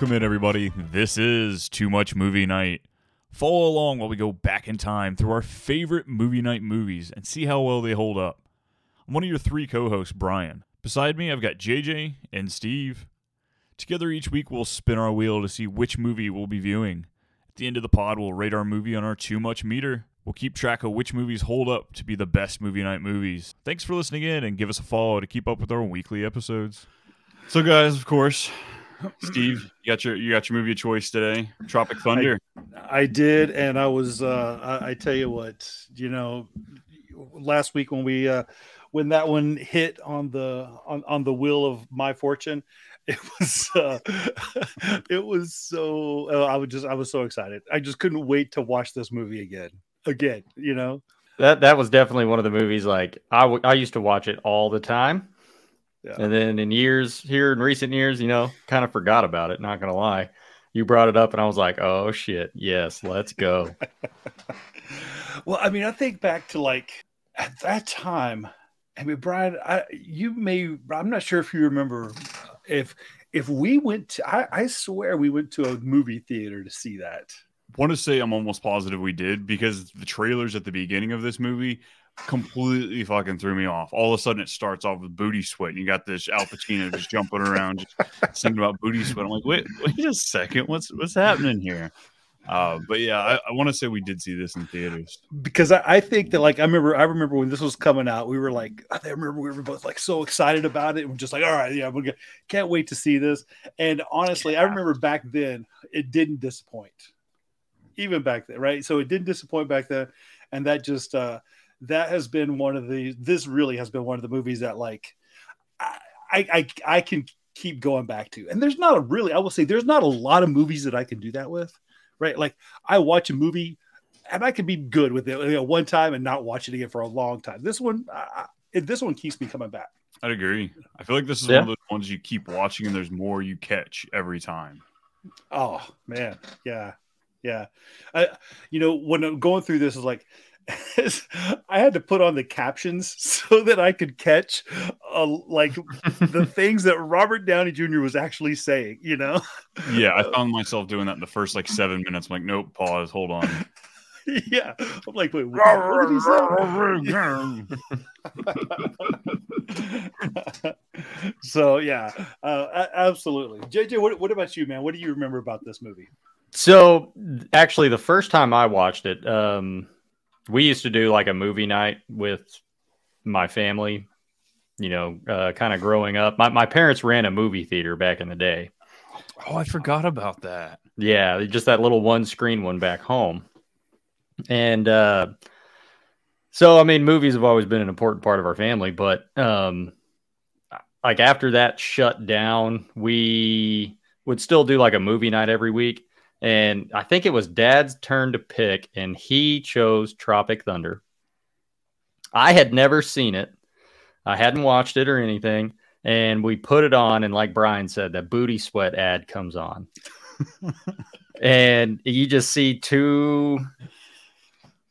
Welcome in, everybody. This is Too Much Movie Night. Follow along while we go back in time through our favorite movie night movies and see how well they hold up. I'm one of your three co hosts, Brian. Beside me, I've got JJ and Steve. Together each week, we'll spin our wheel to see which movie we'll be viewing. At the end of the pod, we'll rate our movie on our Too Much meter. We'll keep track of which movies hold up to be the best movie night movies. Thanks for listening in and give us a follow to keep up with our weekly episodes. So, guys, of course, Steve, you got your you got your movie of choice today, Tropic Thunder. I did, and I was. Uh, I, I tell you what, you know, last week when we uh, when that one hit on the on, on the wheel of my fortune, it was uh, it was so. Uh, I was just I was so excited. I just couldn't wait to watch this movie again. Again, you know. That that was definitely one of the movies. Like I, w- I used to watch it all the time, Yeah. and then in years here in recent years, you know, kind of forgot about it. Not gonna lie, you brought it up, and I was like, oh shit, yes, let's go. well, I mean, I think back to like at that time. I mean, Brian, I you may I'm not sure if you remember uh, if if we went to I, I swear we went to a movie theater to see that. want to say I'm almost positive we did because the trailers at the beginning of this movie completely fucking threw me off. All of a sudden, it starts off with booty sweat. And you got this Alpa Chino just jumping around, just singing about booty sweat. I'm like, wait, wait a second, what's what's happening here? Uh, but yeah, I, I want to say we did see this in theaters. because I, I think that like I remember I remember when this was coming out, we were like I remember we were both like so excited about it. and We're just like, all right, yeah, we can't wait to see this. And honestly, I remember back then it didn't disappoint, even back then, right? So it didn't disappoint back then, and that just uh that has been one of the this really has been one of the movies that like I I I can keep going back to. And there's not a really I will say there's not a lot of movies that I can do that with, right? Like I watch a movie and I can be good with it you know, one time and not watch it again for a long time. This one, I, I- this one keeps me coming back. I'd agree. I feel like this is Yeah. one of those ones you keep watching and there's more you catch every time. Oh man, yeah, yeah. I, you know, when I'm going through this, is like I had to put on the captions so that I could catch, uh, like the things that Robert Downey Jr. was actually saying. You know, Yeah, I found myself doing that in the first like seven minutes. I'm like, nope, pause, hold on. yeah. I'm like, wait, what, what did he say? so yeah, uh, absolutely. JJ, what, what about you, man? What do you remember about this movie? So actually, the first time I watched it, um, we used to do like a movie night with my family. You know, uh, kind of growing up, my my parents ran a movie theater back in the day. Oh, I forgot about that. Yeah, just that little one screen one back home. And uh so I mean movies have always been an important part of our family, but um like after that shut down, we would still do like a movie night every week. And I think it was dad's turn to pick and he chose Tropic Thunder. I had never seen it. I hadn't watched it or anything. And we put it on, and like Brian said, that booty sweat ad comes on and you just see two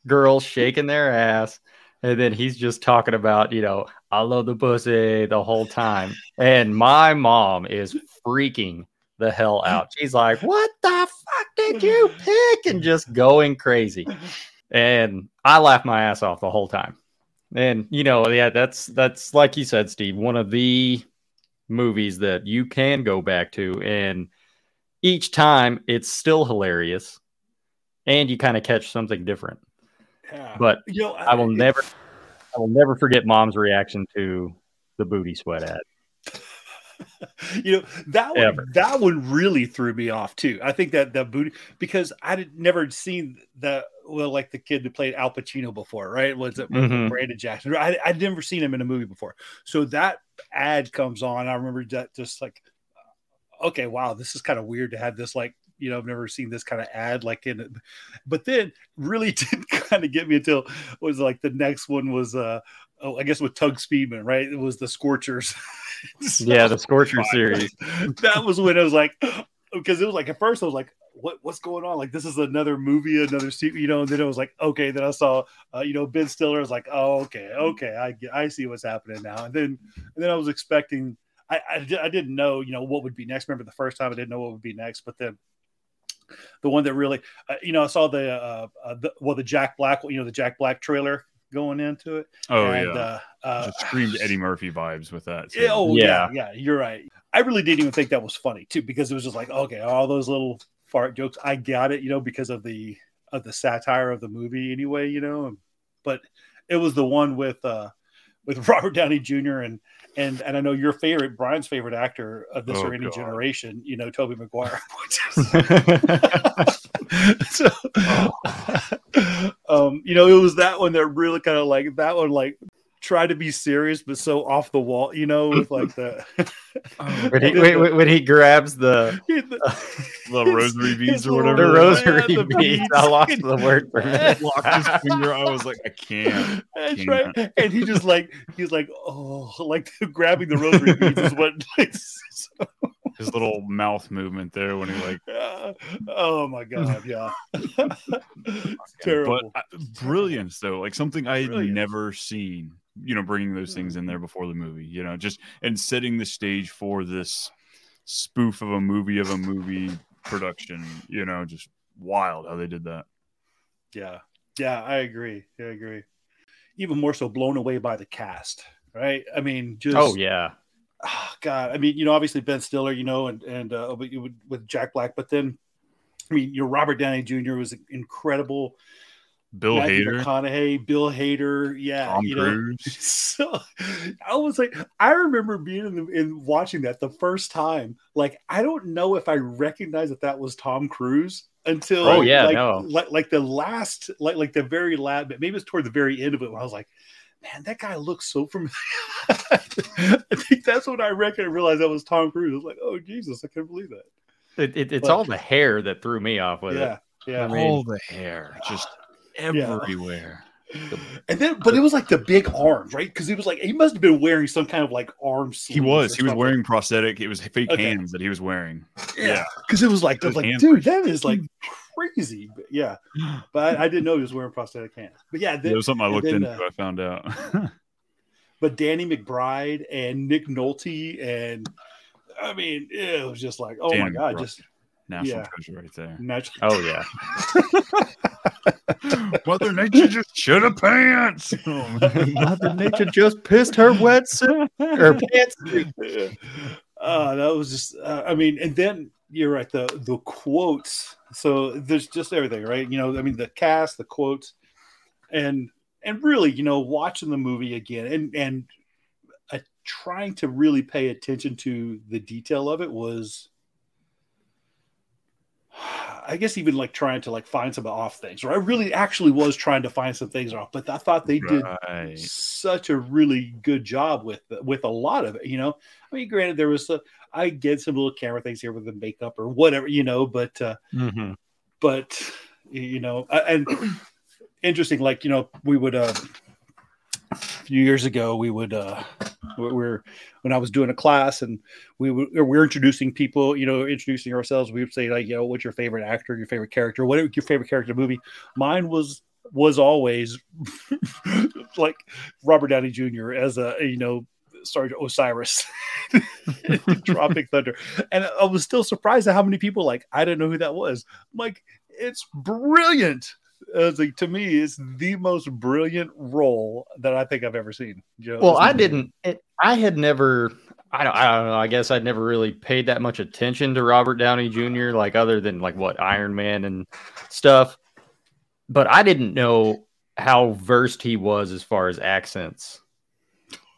girls shaking their ass and then he's just talking about you know i love the pussy the whole time and my mom is freaking the hell out. She's like what the fuck did you pick? And just going crazy. And i laughed my ass off the whole time. And you know yeah that's that's like you said steve one of the movies that you can go back to. And each time it's still hilarious and you kind of catch something different. Yeah. but you know, i will never i will never forget mom's reaction to the booty sweat ad you know that one, Ever. that one really threw me off too. I think that that booty because I had never seen the well like the kid that played Alpa Chino before, right? Was it Mhm. Brandon Jackson? I I'd never seen him in a movie before, so that ad comes on. I remember that just like, okay, wow, this is kind of weird to have this like you know I've never seen this kind of ad like in it, but then really did kind of get me until was like the next one was uh oh I guess with Tugg Speedman, right? It was the Scorchers. So- yeah the scorcher series that was when I was like, because it was like at first I was like, what what's going on? Like this is another movie, another you know. And then it was like, okay. Then I saw, uh, you know, Ben Stiller. I was like, oh, okay, okay, I I see what's happening now. And then and then I was expecting. I, I, I didn't know, you know, what would be next. Remember the first time I didn't know what would be next, but then the one that really, uh, you know, I saw the, uh, uh, the, well, the Jack Black, you know, the Jack Black trailer going into it. Oh and, yeah, Uh, uh, just screamed Eddie Murphy vibes with that. too. yeah, oh yeah. Yeah. yeah, you're right. I really didn't even think that was funny too, because it was just like, okay, all those little fart jokes. I got it, you know, because of the of the satire of the movie anyway, you know. But it was the one with uh with Robert Downey Jr. and and and I know your favorite, Brian's favorite actor of this Oh, or any God. generation, you know, Tobey Maguire. so, um, you know, it was that one that really kind of like that one, like tried to be serious but so off the wall, you know, with like the when, he, when, when- when he grabs the the rosary beads or whatever. the rosary Yeah, the beads, beads. I lost the word for a minute. Locked his finger. I was like, I can't. That's Can't. right. And he just like he's like, oh, like grabbing the rosary beads is what like so- His little mouth movement there when he like uh, oh my god, yeah. Terrible. But uh, brilliance though, like something I had never seen. You know, bringing those things in there before the movie. You know, just and setting the stage for this spoof of a movie of a movie production. You know, just wild how they did that. Yeah, yeah, I agree. I agree. Even more so, blown away by the cast. Right? I mean, just Oh yeah, ah, God. I mean, you know, obviously Ben Stiller, you know, and and uh, with- with Jack Black, but then, I mean, you know, Robert Downey Jr. was incredible. Bill Matthew Hader, McConaughey, Bill Hader, yeah, Tom you know. Cruise. So I was like, I remember being in, the, in watching that the first time. Like, I don't know if I recognized that that was Tom Cruise until Oh, yeah, like, no. like like the last like like the very last maybe it was toward the very end of it when I was like, man, that guy looks so familiar. I think that's when I reckon I realized that was Tom Cruise. I was like, oh Jesus, I can't believe that. it, it, it's But- all the hair that threw me off with it. yeah, yeah. I mean- All the hair, just everywhere. And then, but it was like the big arms, right? Because he was like, he must have been wearing some kind of like arm. He was. He was wearing prosthetic. It was fake Okay. hands that he was wearing. Yeah, because it was like, I was like, dude, that is like crazy. But yeah, but I, I didn't know he was wearing prosthetic hands. But yeah, It then, was something I looked then, into. uh, I found out. but Danny McBride and Nick Nolte and I mean, it was just like, oh my god, McBride. just National Yeah. treasure right there. natural. Oh yeah, Mother Nature just shit a pants. Mother Nature just pissed her wetsuit her pants. uh, that was just, uh, I mean, and then you're right, the the quotes. So there's just everything, right? You know, I mean, the cast, the quotes, and and really, you know, watching the movie again and and uh, trying to really pay attention to the detail of it was. I guess even like trying to like find some off things, or I really actually was trying to find some things off, but I thought they did Right. such a really good job with with a lot of it. You know, I mean, granted, there was a, I get some little camera things here with the makeup or whatever, you know, but uh, Mhm. but you know, uh, and interesting, like you know, we would uh, a few years ago we would uh, we we're when I was doing a class and we were, we we're introducing people, you know, introducing ourselves. We would say like, you know, what's your favorite actor, your favorite character, what your favorite character movie. Mine was was always like Robert Downey Jr. as a you know Sergeant Osiris, Tropic Thunder, and I was still surprised at how many people like I didn't know who that was. I'm like, it's brilliant. I was like, to me, it's the most brilliant role that I think I've ever seen. You know, Well, I didn't. It, I had never. I don't. I don't know. I guess I'd never really paid that much attention to Robert Downey Jr. Like other than like what Iron Man and stuff. But I didn't know how versed he was as far as accents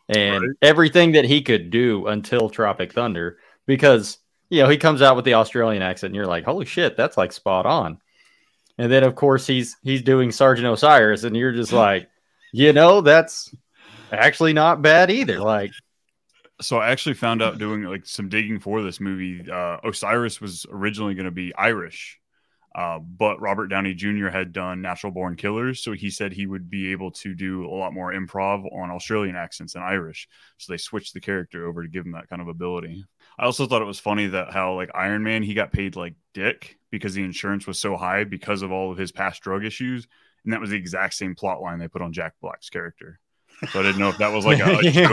and Right. everything that he could do until Tropic Thunder. Because you know he comes out with the Australian accent, and you're like, holy shit, that's like spot on. And then of course he's he's doing Sergeant Osiris, and you're just like, you know, that's actually not bad either. Like, So I actually found out doing like some digging for this movie. Uh, Osiris was originally going to be Irish, uh, but Robert Downey Jr. had done Natural Born Killers, so he said he would be able to do a lot more improv on Australian accents than Irish. So they switched the character over to give him that kind of ability. I also thought it was funny that how like Iron Man he got paid like dick because the insurance was so high because of all of his past drug issues, and that was the exact same plot line they put on Jack Black's character. So I didn't know if that was like a, a joke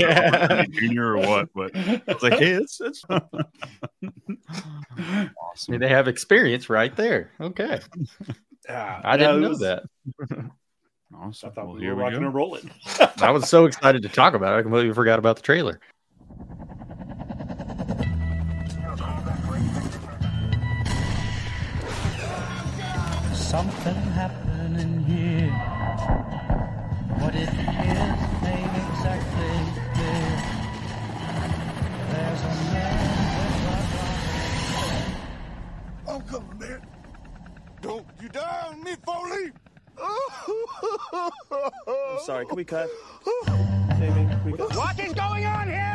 Yeah. junior or what, but it's like, hey, it's it's awesome. they have experience right there. Okay. Yeah, I didn't yeah, know was- that. I thought Well, we were rocking and rolling. I was so excited to talk about it. I completely forgot about the trailer. Something happening here. What it is ain't exactly clear. There's a man with a I'm oh, coming, man. Don't you dare on me, Foley. I'm Sorry, can we cut? What is going on here?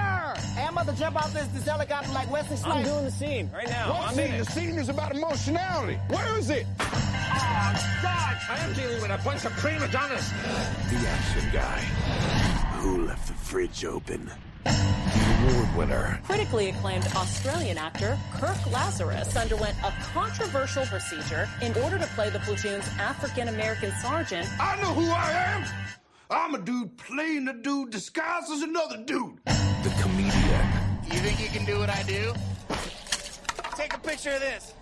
Hey, I'm about to jump out this, this helicopter like Wesley Snipes. I'm doing the scene right now. What I'm scene? in it. The scene is about emotionality. Where is it? Oh, God, I am dealing with a bunch of prima donnas. The action guy who left the fridge open. The award winner. Critically acclaimed Australian actor Kirk Lazarus underwent a controversial procedure in order to play the platoon's African American sergeant. I know who I am. I'm a dude playing a dude disguised as another dude. The comedian. You think you can do what I do? Take a picture of this.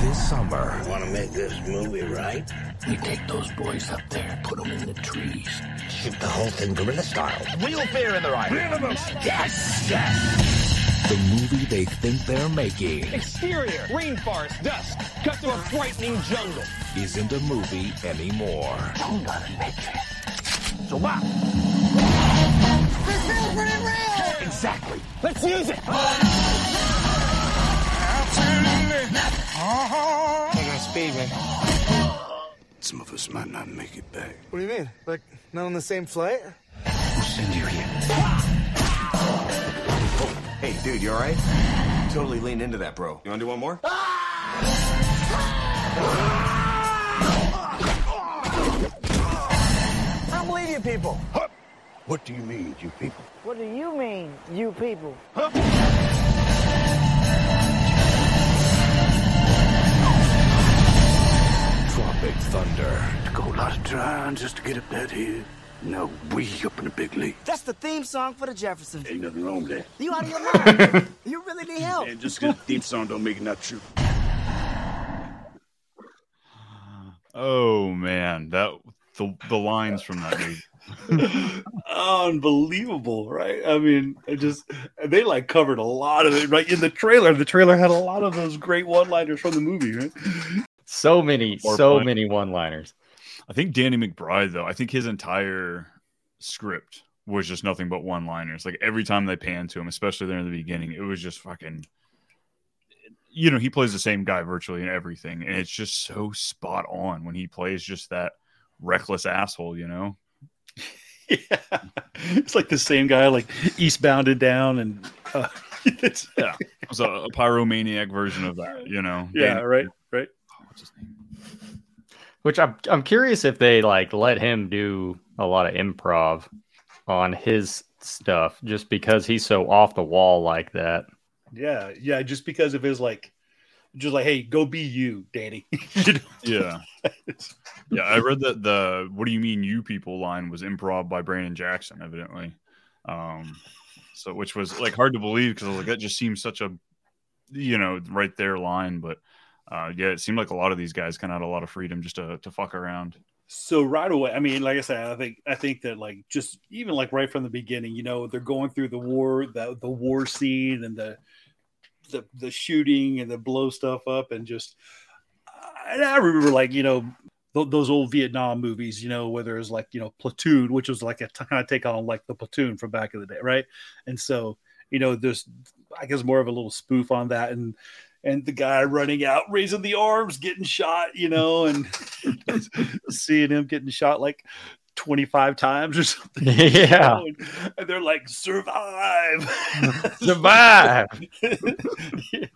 This summer. Want to make this movie right? We take those boys up there, put them in the trees, shoot the whole thing guerrilla style. Real fear in the right. Yes, yes. The movie they think they're making Exterior, rainforest, dusk, cut to a frightening jungle. isn't a movie anymore. Don't got a picture. So what? This feels pretty real. Exactly. Let's use it. Taking a speed, man. Some of us might not make it back. What do you mean? Like not on the same flight? We'll send you here. Hey, dude, you alright? Totally leaned into that, bro. You wanna do one more? I don't believe you people. What do you mean, you people? What do you mean, you people? Tropic Thunder. To go a lot of trying just to get up that hill. Now we up in the big league. That's the theme song for the Jeffersons. Ain't nothing wrong with that. You out of your mind. you really need help. And just because theme song don't make it not true. Oh man, that the the lines from that movie. Unbelievable, right? I mean, it just they like covered a lot of it right in the trailer. The trailer had a lot of those great one-liners from the movie, right? So many, Or so point. many one-liners. I think Danny McBride though. I think his entire script was just nothing but one-liners. Like every time they pan to him, especially there in the beginning, it was just fucking. You know, he plays the same guy virtually in everything, and it's just so spot on when he plays just that reckless asshole. You know, Yeah, it's like the same guy, like Eastbound and Down, and uh, it's, yeah, it was a, a pyromaniac version of that. You know, yeah, Danny- right, right. What's his name? Which I'm I'm curious if they like let him do a lot of improv on his stuff just because he's so off the wall like that. Yeah, yeah, just because of his like, just like, hey, go be you, Danny. You know? Yeah. Yeah, I read that the "What do you mean, you people?" line was improv by Brandon Jackson, evidently. Um, so which was like hard to believe because I like, that just seems such a, you know, right there line. But uh, yeah, it seemed like a lot of these guys kind of had a lot of freedom just to to fuck around. So right away, I mean, like I said, I think I think that like just even like right from the beginning, you know, they're going through the war, the the war scene and the the the shooting and the blow stuff up and just I remember like you know th- those old Vietnam movies, you know, whether it's like you know Platoon, which was like a kind of take on like the Platoon from back in the day, right? And so you know, there's I guess more of a little spoof on that and. And the guy running out, raising the arms, getting shot, you know, and seeing him getting shot like 25 times or something. you Yeah. know, and, and they're like, survive. Survive. yeah,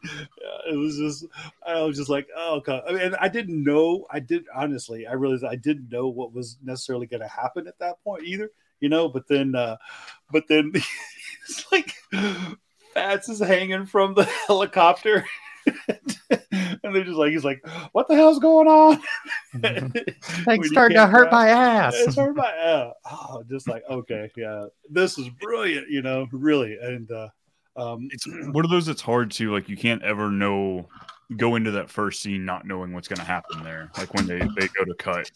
it was just, I was just like, oh, God. I mean, I didn't know, I did, honestly, I realized I didn't know what was necessarily going to happen at that point either, you know, but then, uh, but then it's like, Fats is hanging from the helicopter. and they're just like, he's like, what the hell's going on? When Things starting to hurt back, my ass. It's hurt my ass. Oh, just like, okay, yeah, this is brilliant, you know, really. And uh, um, it's one of those that's hard to like. You can't ever know go into that first scene not knowing what's going to happen there. Like when they they go to cut.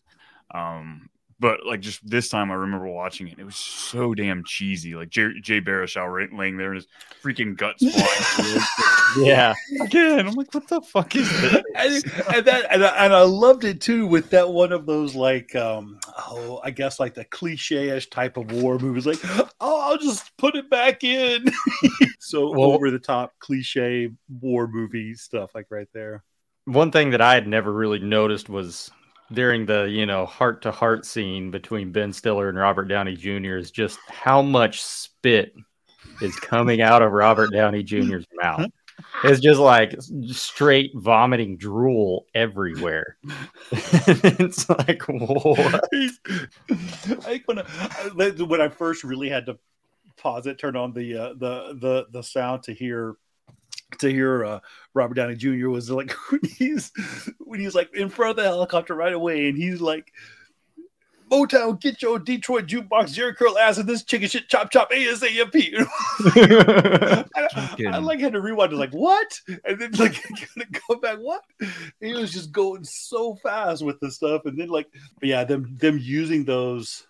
Um, but like just this time, I remember watching it. It was so damn cheesy. Like Jay, Jay Baruchel ra- laying there, and his freaking guts flying. Yeah. Again, I'm like, what the fuck is this? and, and that and I, and I loved it too with that one of those like um oh I guess like the cliche-ish type of war movies like oh I'll just put it back in so Well- over the top cliche war movie stuff like right there One thing that I had never really noticed was during the, you know, heart to heart scene between Ben Stiller and Robert Downey Jr. is just how much spit is coming out of Robert Downey Jr.'s mouth. It's just like straight vomiting drool everywhere. it's like, what? I think when I, when I first really had to pause it, turn on the uh, the the the sound to hear to hear uh, Robert Downey Jr. was like when he's when he's like in front of the helicopter right away, and he's like. Motown, get your Detroit jukebox, Jheri curl ass, and this chicken shit chop chop ASAP. I, I like had to rewind. I was like, what? And then like go back. What? He was just going so fast with the stuff, and then like, but yeah, them them using those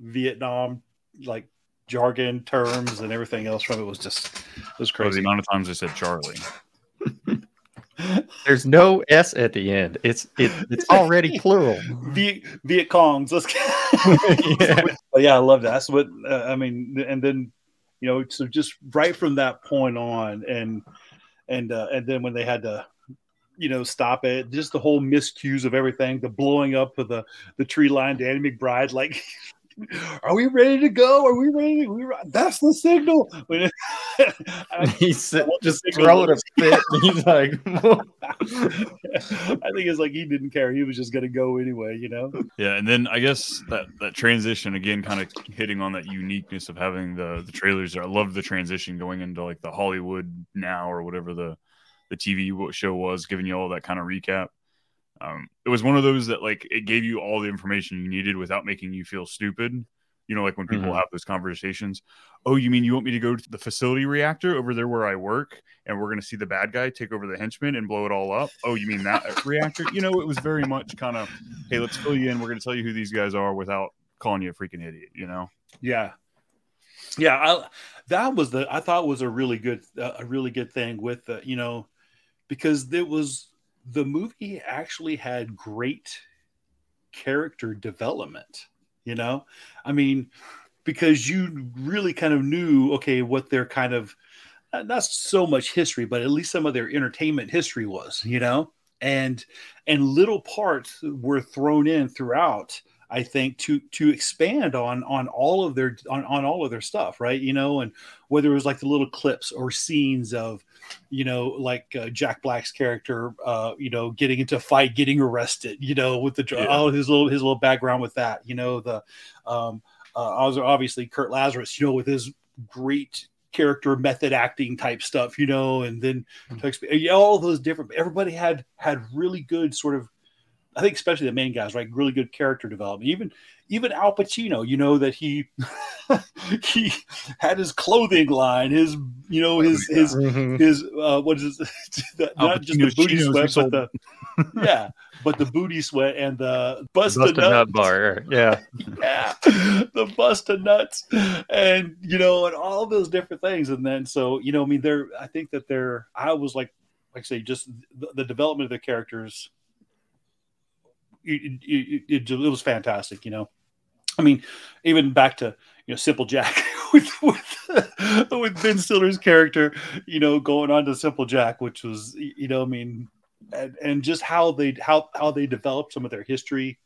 Vietnam like jargon terms and everything else from it was just it was Oh, the crazy. amount of times I said Charlie. There's no S at the end. It's it, it's already plural. Viet, Viet Congs. Let's. Yeah. But yeah, I love that. That's what uh, I mean. And then, you know, so just right from that point on, and and uh, and then when they had to, you know, stop it, just the whole miscues of everything, the blowing up of the the tree line, Danny McBride, like. Are we ready to go? Are we ready? We re- that's the signal. When He's I want the just signal. throwing a fit. He's like, I think it's like he didn't care. He was just going to go anyway, you know? Yeah, and then I guess that that transition again, kind of hitting on that uniqueness of having the the trailers. I love the transition going into like the Hollywood now or whatever the the TV show was, giving you all that kind of recap. Um, it was one of those that like it gave you all the information you needed without making you feel stupid. You know, like when people Mhm. have those conversations. Oh, you mean you want me to go to the facility reactor over there where I work, and we're going to see the bad guy take over the henchman and blow it all up? Oh, you mean that reactor? You know, it was very much kind of, hey, let's fill you in. We're going to tell you who these guys are without calling you a freaking idiot. You know? Yeah. Yeah, I, that was the I thought was a really good uh, a really good thing with the you know because it was the movie actually had great character development, you know? I mean, because you really kind of knew okay what their kind of not so much history, but at least some of their entertainment history was, you know? And and little parts were thrown in throughout I think to to expand on on all of their on, on all of their stuff, right? You know, and whether it was like the little clips or scenes of, you know, like uh, Jack Black's character, uh, you know, getting into a fight, getting arrested, you know, with the Yeah. all his little his little background with that, you know, the um, uh, obviously Kurt Lazarus, you know, with his great character method acting type stuff, you know, and then yeah, all those different. Everybody had had really good sort of I think especially the main guys, right? Really good character development. Even even Alpa Chino, you know that he he had his clothing line, his you know his his Mhm. his uh, what is it? The- not just the booty chinos sweat, but the yeah, but the booty sweat and the busted Busted nut bar. Yeah. Yeah, the busted nuts, and you know, and all those different things. And then so you know, I mean, they're I think that they're I was like like I say, just the, the development of the characters. It, it, it, it was fantastic, you know. I mean, even back to you know Simple Jack with with, with Ben Stiller's character, you know, going on to Simple Jack, which was you know, I mean, and, and just how they how how they developed some of their history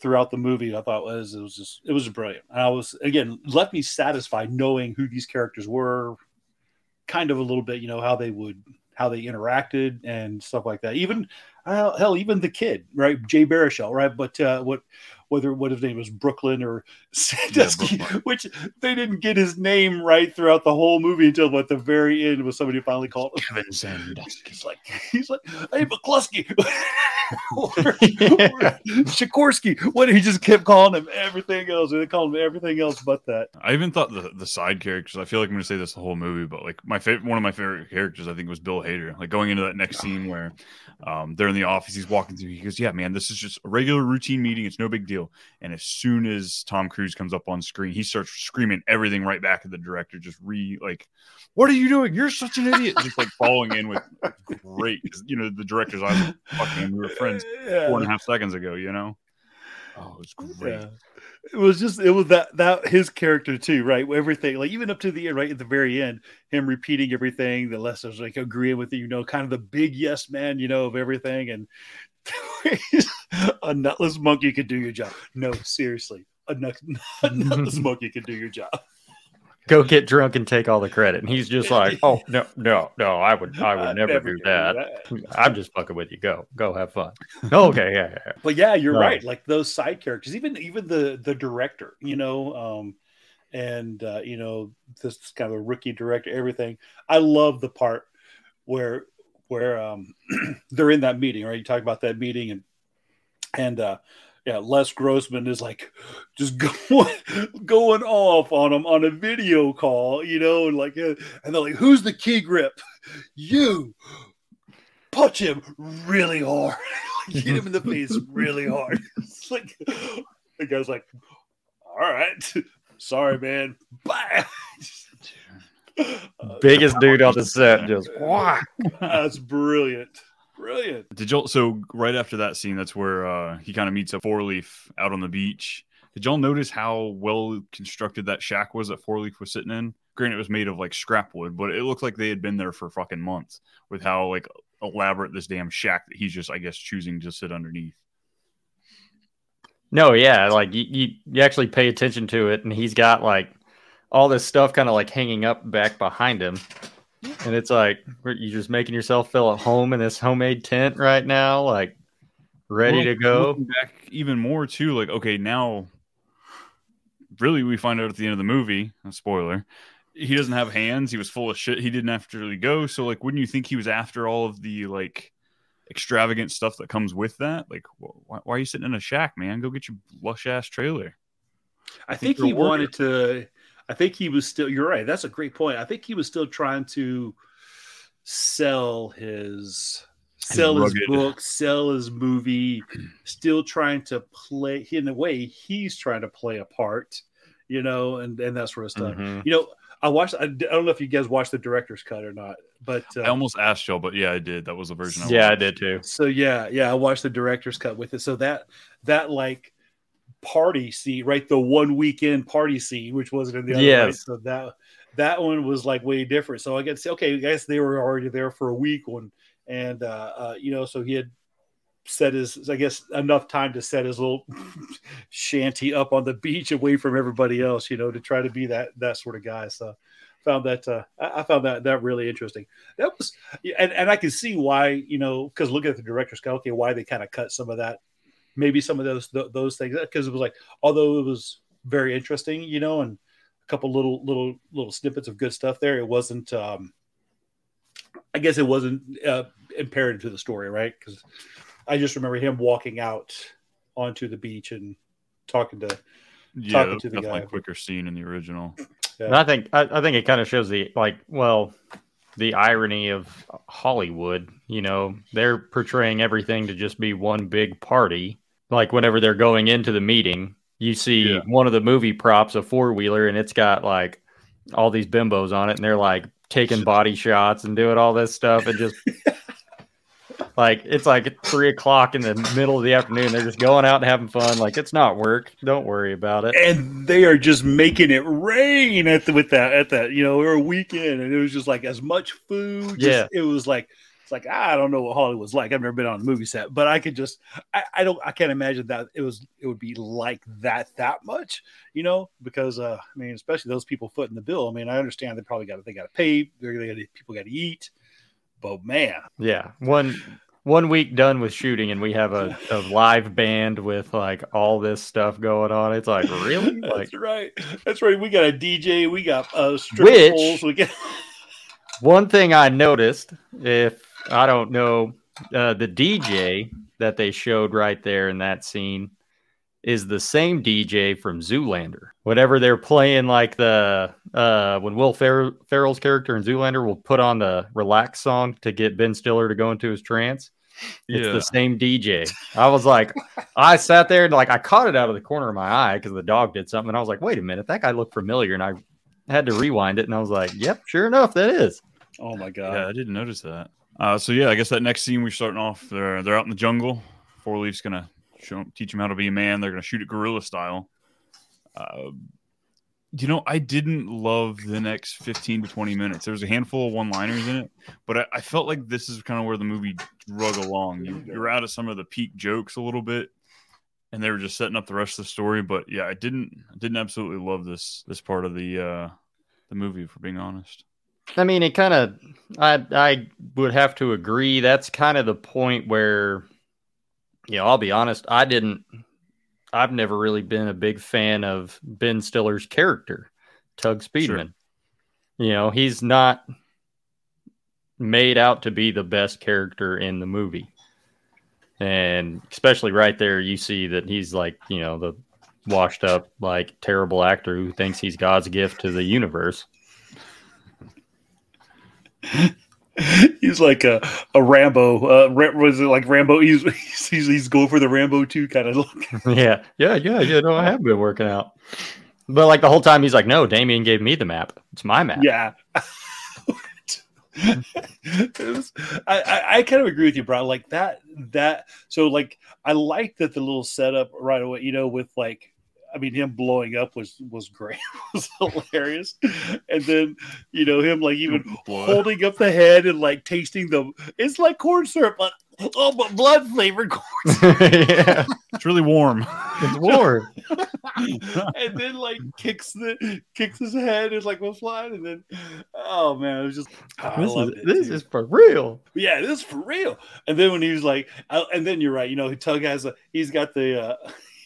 throughout the movie. I thought was it was just it was brilliant. And I was again left me satisfied knowing who these characters were, kind of a little bit, you know, how they would how they interacted and stuff like that. Even uh, hell, even the kid, right? Jay Baruchel, right? But uh, what whether what his name was Brooklyn or Sandusky, which they didn't get his name right throughout the whole movie until at the very end was somebody finally called him. Kevin Sandusky. He's like, he's like, hey, McCluskey. or, or Sikorsky. What he just kept calling him everything else. They called him everything else but that. I even thought the the side characters. I feel like I'm going to say this the whole movie, but like my favorite, one of my favorite characters, I think was Bill Hader. Like going into that next scene where um, they're in the office, he's walking through. He goes, "Yeah, man, this is just a regular routine meeting. It's no big deal." And as soon as Tom Cruise comes up on screen, he starts screaming everything right back at the director. Just re like, "What are you doing? You're such an idiot!" Just like falling in with great, you know, the director's eyes. Fucking, we were friends four and a half seconds ago. You know. Oh, it was great. Yeah. It was just it was that that his character too, right? Everything like even up to the end, right at the very end, him repeating everything. The Lester's like agreeing with you, you know, kind of the big yes man, you know, of everything. And a nutless monkey could do your job. No, seriously, a, nut, a nutless monkey could do your job. Go get drunk and take all the credit. And he's just like, "Oh no, no, no! I would, I would I'd never, never do do that. I'm just fucking with you. Go, go, have fun." okay, yeah, yeah. But yeah, you're No. right. Like those side characters, even even the the director, you know, um, and uh, you know this kind of a rookie director, everything. I love the part where where um, they're in that meeting, right? You talk about that meeting and and uh, yeah, Les Grossman is like just going going off on him on a video call, you know, and like, uh, and they're like, "Who's the key grip? You." Punch him really hard. Hit him in the face really hard. It's like the guy's like, "All right, sorry, man. Bye." Biggest dude on the set, just whack. That's brilliant, brilliant. Did y'all so right after that scene? That's where uh, he kind of meets a Four Leaf out on the beach. Did y'all notice how well constructed that shack was that Four Leaf was sitting in? Granted, it was made of like scrap wood, but it looked like they had been there for fucking months. With how like elaborate this damn shack that he's just, I guess, choosing to sit underneath. No, yeah, like you, you, you actually pay attention to it, and he's got like all this stuff kind of like hanging up back behind him, and it's like you're just making yourself feel at home in this homemade tent right now, like ready Well, to go. Back even more too, like okay, now really we find out at the end of the movie, a spoiler, he doesn't have hands. He was full of shit. He didn't have to really go. So like, wouldn't you think he was after all of the like extravagant stuff that comes with that? Like, wh- why, why are you sitting in a shack, man? Go get your lush ass trailer. I think you're he wanted to. I think he was still. You're right. That's a great point. I think he was still trying to sell his sell his, rugged- book, sell his movie. Still trying to play. In a way, he's trying to play a part. You know, and and that sort of stuff. Mhm. You know, I watched. I, I don't know if you guys watched the director's cut or not, but uh, I almost asked y'all, but yeah, I did. That was the version. I Yeah, I did too. So yeah, yeah, I watched the director's cut with it. So that that like party scene, right? The one weekend party scene, which wasn't in the other. Yes. So that that one was like way different. So I to say, okay, I guess they were already there for a week one, and uh, uh, you know, so he had set his, I guess, enough time to set his little shanty up on the beach away from everybody else, you know, to try to be that that sort of guy. So found that uh, I I found that that really interesting. That was, and, and I can see why, you know, because look at the director's cut, okay, why they kind of cut some of that, maybe some of those th- those things, because it was like, although it was very interesting, you know, and a couple little little little snippets of good stuff there, it wasn't. um I guess it wasn't uh, imperative to the story, right? Because I just remember him walking out onto the beach and talking to Yeah, talking to the definitely guy. quicker scene in the original. And I think I, I think it kind of shows the like well the irony of Hollywood. You know, they're portraying everything to just be one big party. Like whenever they're going into the meeting, you see Yeah. one of the movie props, a four wheeler, and it's got like all these bimbos on it, and they're like taking body shots and doing all this stuff, and just like it's like three o'clock in the middle of the afternoon. They're just going out and having fun. Like it's not work. Don't worry about it. and they are just making it rain at the, with that at that you know or a weekend and it was just like as much food just- Yeah. it was like it's like I don't know what Hollywood's like I've never been on a movie set but I could just I, I don't I can't imagine that it was it would be like that that much you know because uh I mean especially those people footing the bill I mean I understand they probably got they got to pay they're they got people got to eat but man Yeah. One one week done with shooting, and we have a, a live band with like all this stuff going on. It's like really like That's right. That's right. We got a DJ. We got uh, strip Which- poles. We got one thing I noticed. If I don't know, uh, the DJ that they showed right there in that scene is the same DJ from Zoolander. Whenever they're playing like the uh when Will Fer- Ferrell's character in Zoolander will put on the relax song to get Ben Stiller to go into his trance. It's Yeah. the same DJ. I was like, I sat there and like I caught it out of the corner of my eye because the dog did something. And I was like, wait a minute, that guy looked familiar. And I had to rewind it and I was like, yep, sure enough, that is. Oh my god. Yeah, I didn't notice that. Uh, so yeah, I guess that next scene we're starting off. They're they're out in the jungle. Four Leaf's gonna show teach him how to be a man. They're gonna shoot it guerrilla style. Uh, you know, I didn't love the next fifteen to twenty minutes. There was a handful of one-liners in it, but I, I felt like this is kind of where the movie drug along. You, you're out of some of the peak jokes a little bit, and they were just setting up the rest of the story. But yeah, I didn't I didn't absolutely love this this part of the uh, the movie, for being honest. I mean, it kind of, I, I would have to agree. That's kind of the point where, you know, I'll be honest, I didn't, I've never really been a big fan of Ben Stiller's character, Tugg Speedman. You know, he's not made out to be the best character in the movie. And especially right there, you see that he's like, you know, the washed up, like terrible actor who thinks he's God's gift to the universe. he's like a, a Rambo. Uh, was it like Rambo? He's, he's he's going for the Rambo two kind of look. yeah, yeah, yeah, yeah. No, I have been working out. But like the whole time, he's like, "No, Damien gave me the map. It's my map." Yeah. Was- I, I, I kind of agree with you, bro. Like that, that. So, like, I like that the little setup right away. You know, with like, I mean, him blowing up was was great, it was hilarious, and then you know him like even Blood. holding up the head and like tasting the. It's like corn syrup, but oh, but blood flavored corn. yeah, It's really warm. it's warm. and then like kicks the kicks his head and like goes flying, and then oh man, it was just I this is this too. is for real. yeah, this is for real. And then when he was like, I, and then you're right, you know, Tugg has a, he's got the, uh,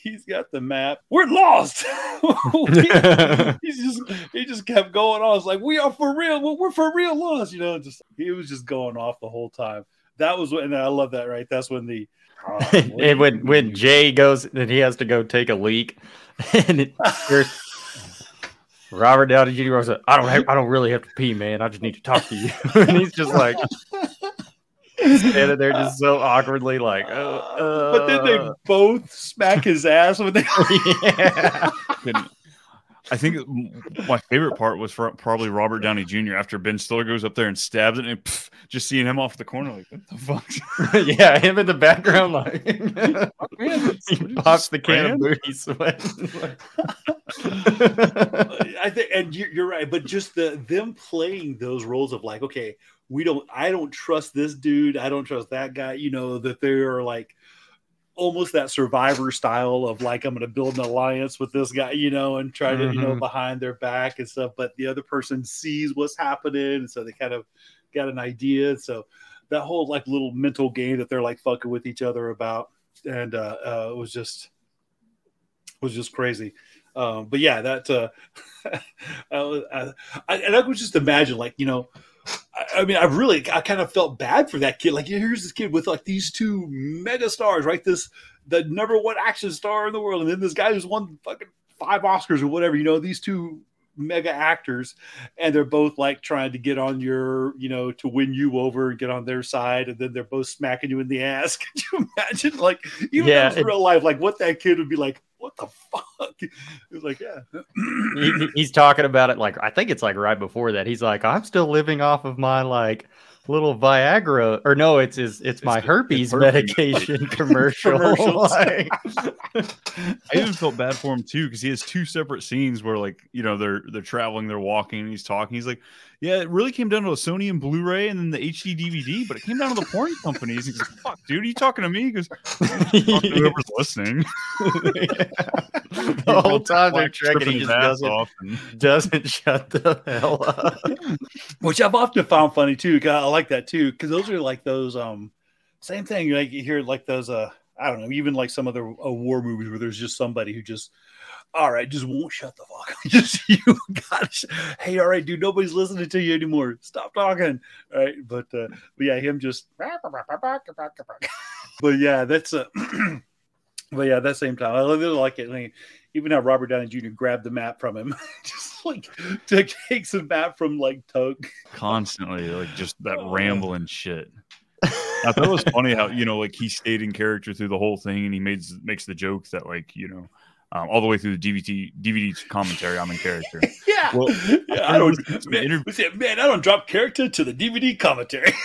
he's got the map. We're lost. he's just, he just kept going on. It's like we are for real. We're, for real lost. You know, just he was just going off the whole time. That was when, and I love that. Right, that's when the. Uh, and when when Jay goes and he has to go take a leak, and it, Robert Downey Jr. was like, "I don't have, I don't really have to pee, man. I just need to talk to you." and he's just like standing there, just so awkwardly, like, uh, but then they uh. both smack his ass when they. yeah. I think my favorite part was for probably Robert Downey Jr. after Ben Stiller goes up there and stabs it, and pff, just seeing him off the corner, like what the fuck? yeah, him in the background, like he pops the can of booty sweat. I think, and you're, you're right, but just the them playing those roles of like, okay, we don't, I don't trust this dude, I don't trust that guy. You know that they are like almost that survivor style of like, I'm going to build an alliance with this guy, you know, and try to, you know, Mhm. behind their back and stuff. But the other person sees what's happening, and so they kind of got an idea. So that whole like little mental game that they're like fucking with each other about, and uh, uh it was just was just crazy. Um, but yeah, that uh, I, I, I, and I could just imagine, like you know, I, mean, I really, I kind of felt bad for that kid. Like, here's this kid with like these two mega stars, right? This the number one action star in the world, and then this guy who's won fucking five Oscars or whatever. You know, these two mega actors, and they're both like trying to get on your, you know, to win you over and get on their side, and then they're both smacking you in the ass. Could you imagine, like, even Yeah, in real life, like what that kid would be like? What the fuck? It was like, yeah. he- he's talking about it like I think it's like right before that. He's like, I'm still living off of my like little Viagra, or no, it's it's, it's my the- herpes it's medication commercial. Like- I even felt bad for him too because he has two separate scenes where like you know they're they're traveling, they're walking, and he's talking. He's like, "Yeah, it really came down to a Sony and Blu-ray, and then the HD DVD, but it came down to the porn companies." He's like, "Fuck, dude, are you talking to me?" Because whoever's listening, the whole time they're Like, trekking, he his just ass doesn't, off and- doesn't shut the hell up. which I've often found funny too. 'cause I like that too because those are like those um same thing. Like you hear like those uh I don't know, even like some other uh, war movies where there's just somebody who just all right, just won't shut the fuck. up. just you got sh- hey, all right, dude, nobody's listening to you anymore. Stop talking. All right, but uh, but yeah, him just. but yeah, that's a. but yeah, at that same time, I really like it. Like, even how Robert Downey Jr. grabbed the map from him, just like to take some map from like Tugg. constantly like just that rambling shit. I thought it was funny how you know like he stayed in character through the whole thing, and he makes makes the joke that like you know um, all the way through the DVD DVD commentary, I'm in character. Yeah, Well, yeah I don't. some Man, interview- was it, man, I don't drop character to the DVD commentary.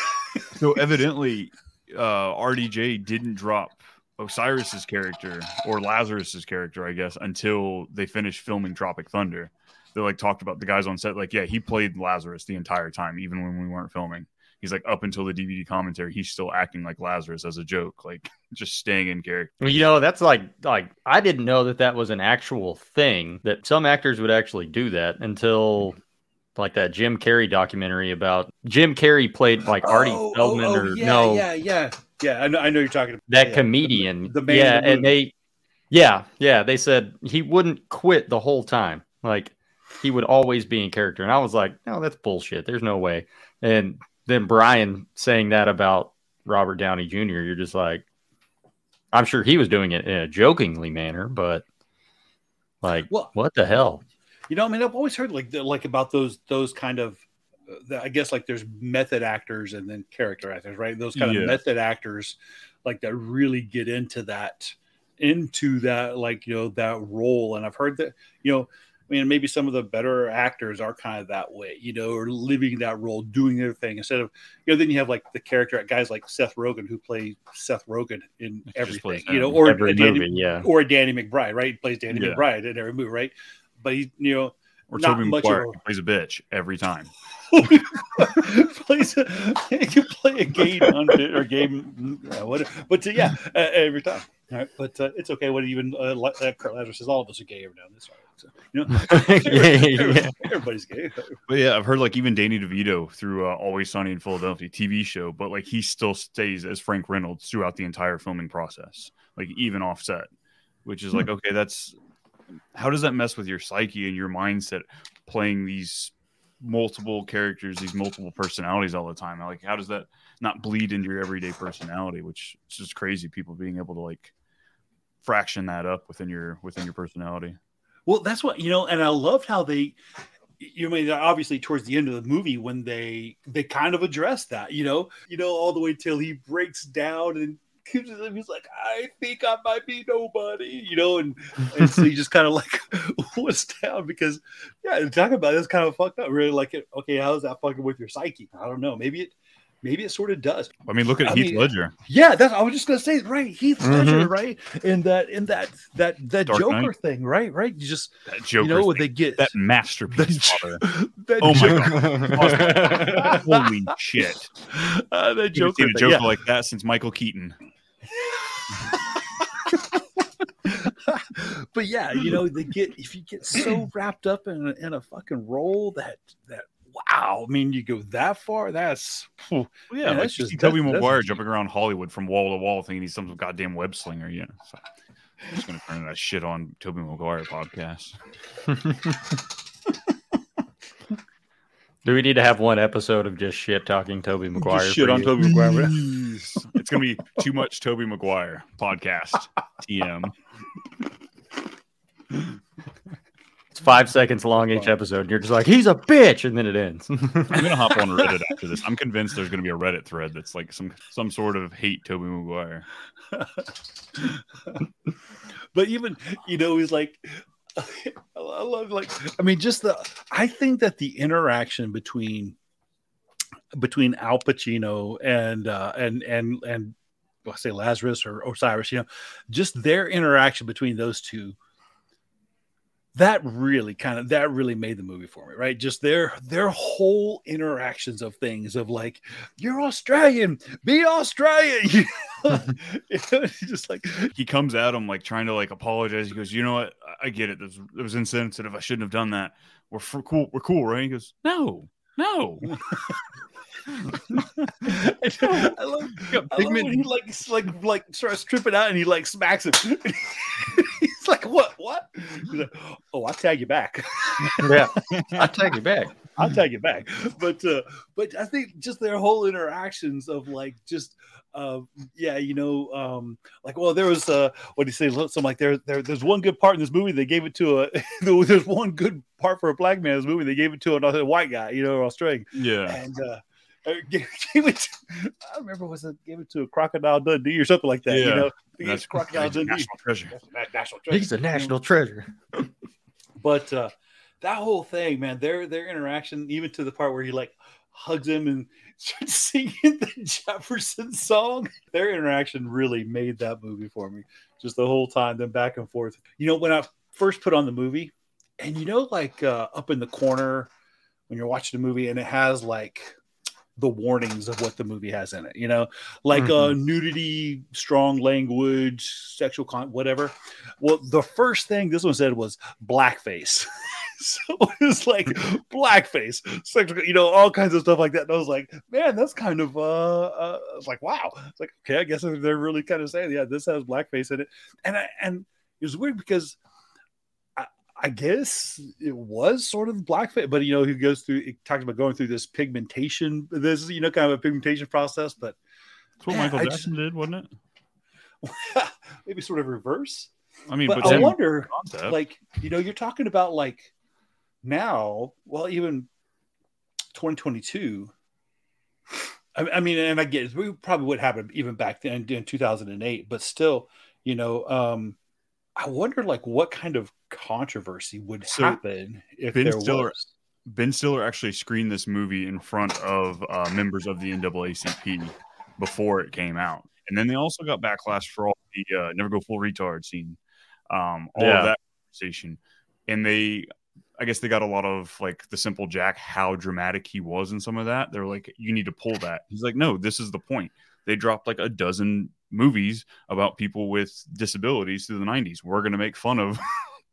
So evidently, uh, RDJ didn't drop Osiris's character or Lazarus's character, I guess, until they finished filming Tropic Thunder. They like talked about the guys on set, like, yeah, he played Lazarus the entire time, even when we weren't filming. He's like up until the DVD commentary, he's still acting like Lazarus as a joke, like just staying in character. You know, that's like like I didn't know that that was an actual thing that some actors would actually do that until like that Jim Carrey documentary about Jim Carrey played like Artie Oh, Feldman oh, oh, or yeah, no yeah, yeah, yeah. I know, I know you're talking about that yeah, comedian. the man yeah, the and they yeah, yeah, they said he wouldn't quit the whole time. Like he would always be in character. And I was like, no, that's bullshit. There's no way. And then Brian saying that about Robert Downey Jr., you're just like, I'm sure he was doing it in a jokingly manner, but like, Well- what the hell? You know, I mean, I've always heard like the, like about those those kind of. uh, the- I guess like there's method actors and then character actors, right? Those kind Yeah. of method actors, like that really get into that, into that like you know that role. And I've heard that you know, I mean, maybe some of the better actors are kind of that way, you know, or living that role, doing their thing instead of you know. Then you have like the character guys like Seth Rogen who play Seth Rogen in everything, you know, or Every Danny, movie, yeah. or Danny McBride, right? He plays Danny Yeah. McBride in every movie, right? But he, you know, Or Not Tobey much a- plays a bitch every time. plays a, you play a game on or game uh, whatever. But uh, yeah, uh, every time. All right, but uh, it's okay. What even uh, La- uh, Kirk Lazarus says, all of us are gay every now and then. Sorry. So, you know, Yeah, yeah. everybody's gay. But yeah, I've heard like even Danny DeVito through uh, Always Sunny in Philadelphia TV show, but like he still stays as Frank Reynolds throughout the entire filming process, like even offset, which is like okay, that's how does that mess with your psyche and your mindset playing these multiple characters, these multiple personalities all the time? Like how does that not bleed into your everyday personality? Which is just crazy. People being able to like fraction that up within your within your personality. Well, that's what you know, and I loved how they. You mean, obviously, towards the end of the movie, when they they kind of address that, you know, you know, all the way till he breaks down and he's like, "I think I might be nobody," you know, and and so he just kind of like was down because, yeah, talking about it's kind of fucked up. Really, like, it. okay, how's that fucking with your psyche? I don't know. Maybe it, maybe it sort of does. I mean, look at I Heath mean, Ledger. Yeah, that's I was just gonna say, right? Heath Mhm. Ledger, right? In that in that that that Dark Joker Knight. thing, right? Right? You just That Joker, you know what they get that masterpiece, That- that Oh Joker- my god! Holy shit! uh, that Joker, seen a thing, yeah. like that since Michael Keaton. but yeah, you know, they get if you get so wrapped up in a, in a fucking role that that wow, I mean, you go that far, that's. Well, yeah, Yeah, like that's just- see Tobey that's- that's Maguire jumping around Hollywood from wall to wall, thinking he's some goddamn web slinger. Yeah, so I'm just gonna turn that shit on Tobey Maguire podcast. Do we need to have one episode of just shit talking Tobey Maguire? shit on you? Tobey Maguire. It's gonna be too much Tobey Maguire podcast. TM. It's five seconds long each episode, and you're just like, he's a bitch, and then it ends. I'm gonna hop on Reddit after this. I'm convinced there's gonna be a Reddit thread that's like some some sort of hate Tobey Maguire. but even you know he's like i love like i mean just the i think that the interaction between between alpa chino and uh and and and well, say lazarus or osiris you know just their interaction between those two that really kind of that really made the movie for me right just their their whole interactions of things of like you're australian be australian you know? It's just like he comes at him like trying to like apologize. He goes, "You know what? I- get it. This it was insensitive. I shouldn't have done that. We're for cool. We're cool, right?" He goes, "No, no." I love, I love he like like like starts tripping out and he like smacks him. He's like, "What? What?" Like, "Oh, I'll tag you back. Yeah, I'll take you back. I'll tag you back." But uh, but I think just their whole interactions of like just uh, yeah, you know, um, like well, there was uh, what do you say? Something like there, there, there's one good part in this movie. They gave it to a there's one good part for a black man in this movie. They gave it to another white guy, you know, Australian Yeah. and uh, gave, gave it. To, I remember was it gave it to a crocodile Dundee or something like that. You Yeah. know, That's crocodile Dundee. national treasure. That's a national treasure. He's a national treasure. But uh, that whole thing, man, their their interaction, even to the part where he like hugs him and starts singing the Jefferson song, their interaction really made that movie for me. Just the whole time, then back and forth. You know, when I first put on the movie, and you know, like uh, up in the corner when you're watching the movie, and it has like the warnings of what the movie has in it. You know, like uh, nudity, strong language, sexual con, whatever. Well, the first thing this one said was blackface. so it's like blackface, sexual, you know, all kinds of stuff like that. And I was like, man, that's kind of uh, uh I was like, wow. It's like, okay, I guess they're really kind of saying, yeah, this has blackface in it. And I and it was weird because I, guess it was sort of blackface, but you know, he goes through he talks about going through this pigmentation, this you know, kind of a pigmentation process, but That's what Man, Michael I just- Jackson did, wasn't it? maybe sort of reverse. I mean, but, but, I wonder, concept. like, you know, you're talking about like now, well, even 2022. I, I mean, and I get it, we probably would happen even back then in 2008, but still, you know, um, I wonder like what kind of controversy would So, happen if Ben there Stiller- was. Ben Stiller actually screened this movie in front of uh, members of the NAACP before it came out, and then they also got backlash for all the uh, "never go full retard" scene, um, all Yeah. of that conversation, and they, I guess, they got a lot of like the simple Jack how dramatic he was in some of that. They're like, you need to pull that. He's like, no, this is the point. They dropped like a dozen movies about people with disabilities through the '90s. We're gonna make fun of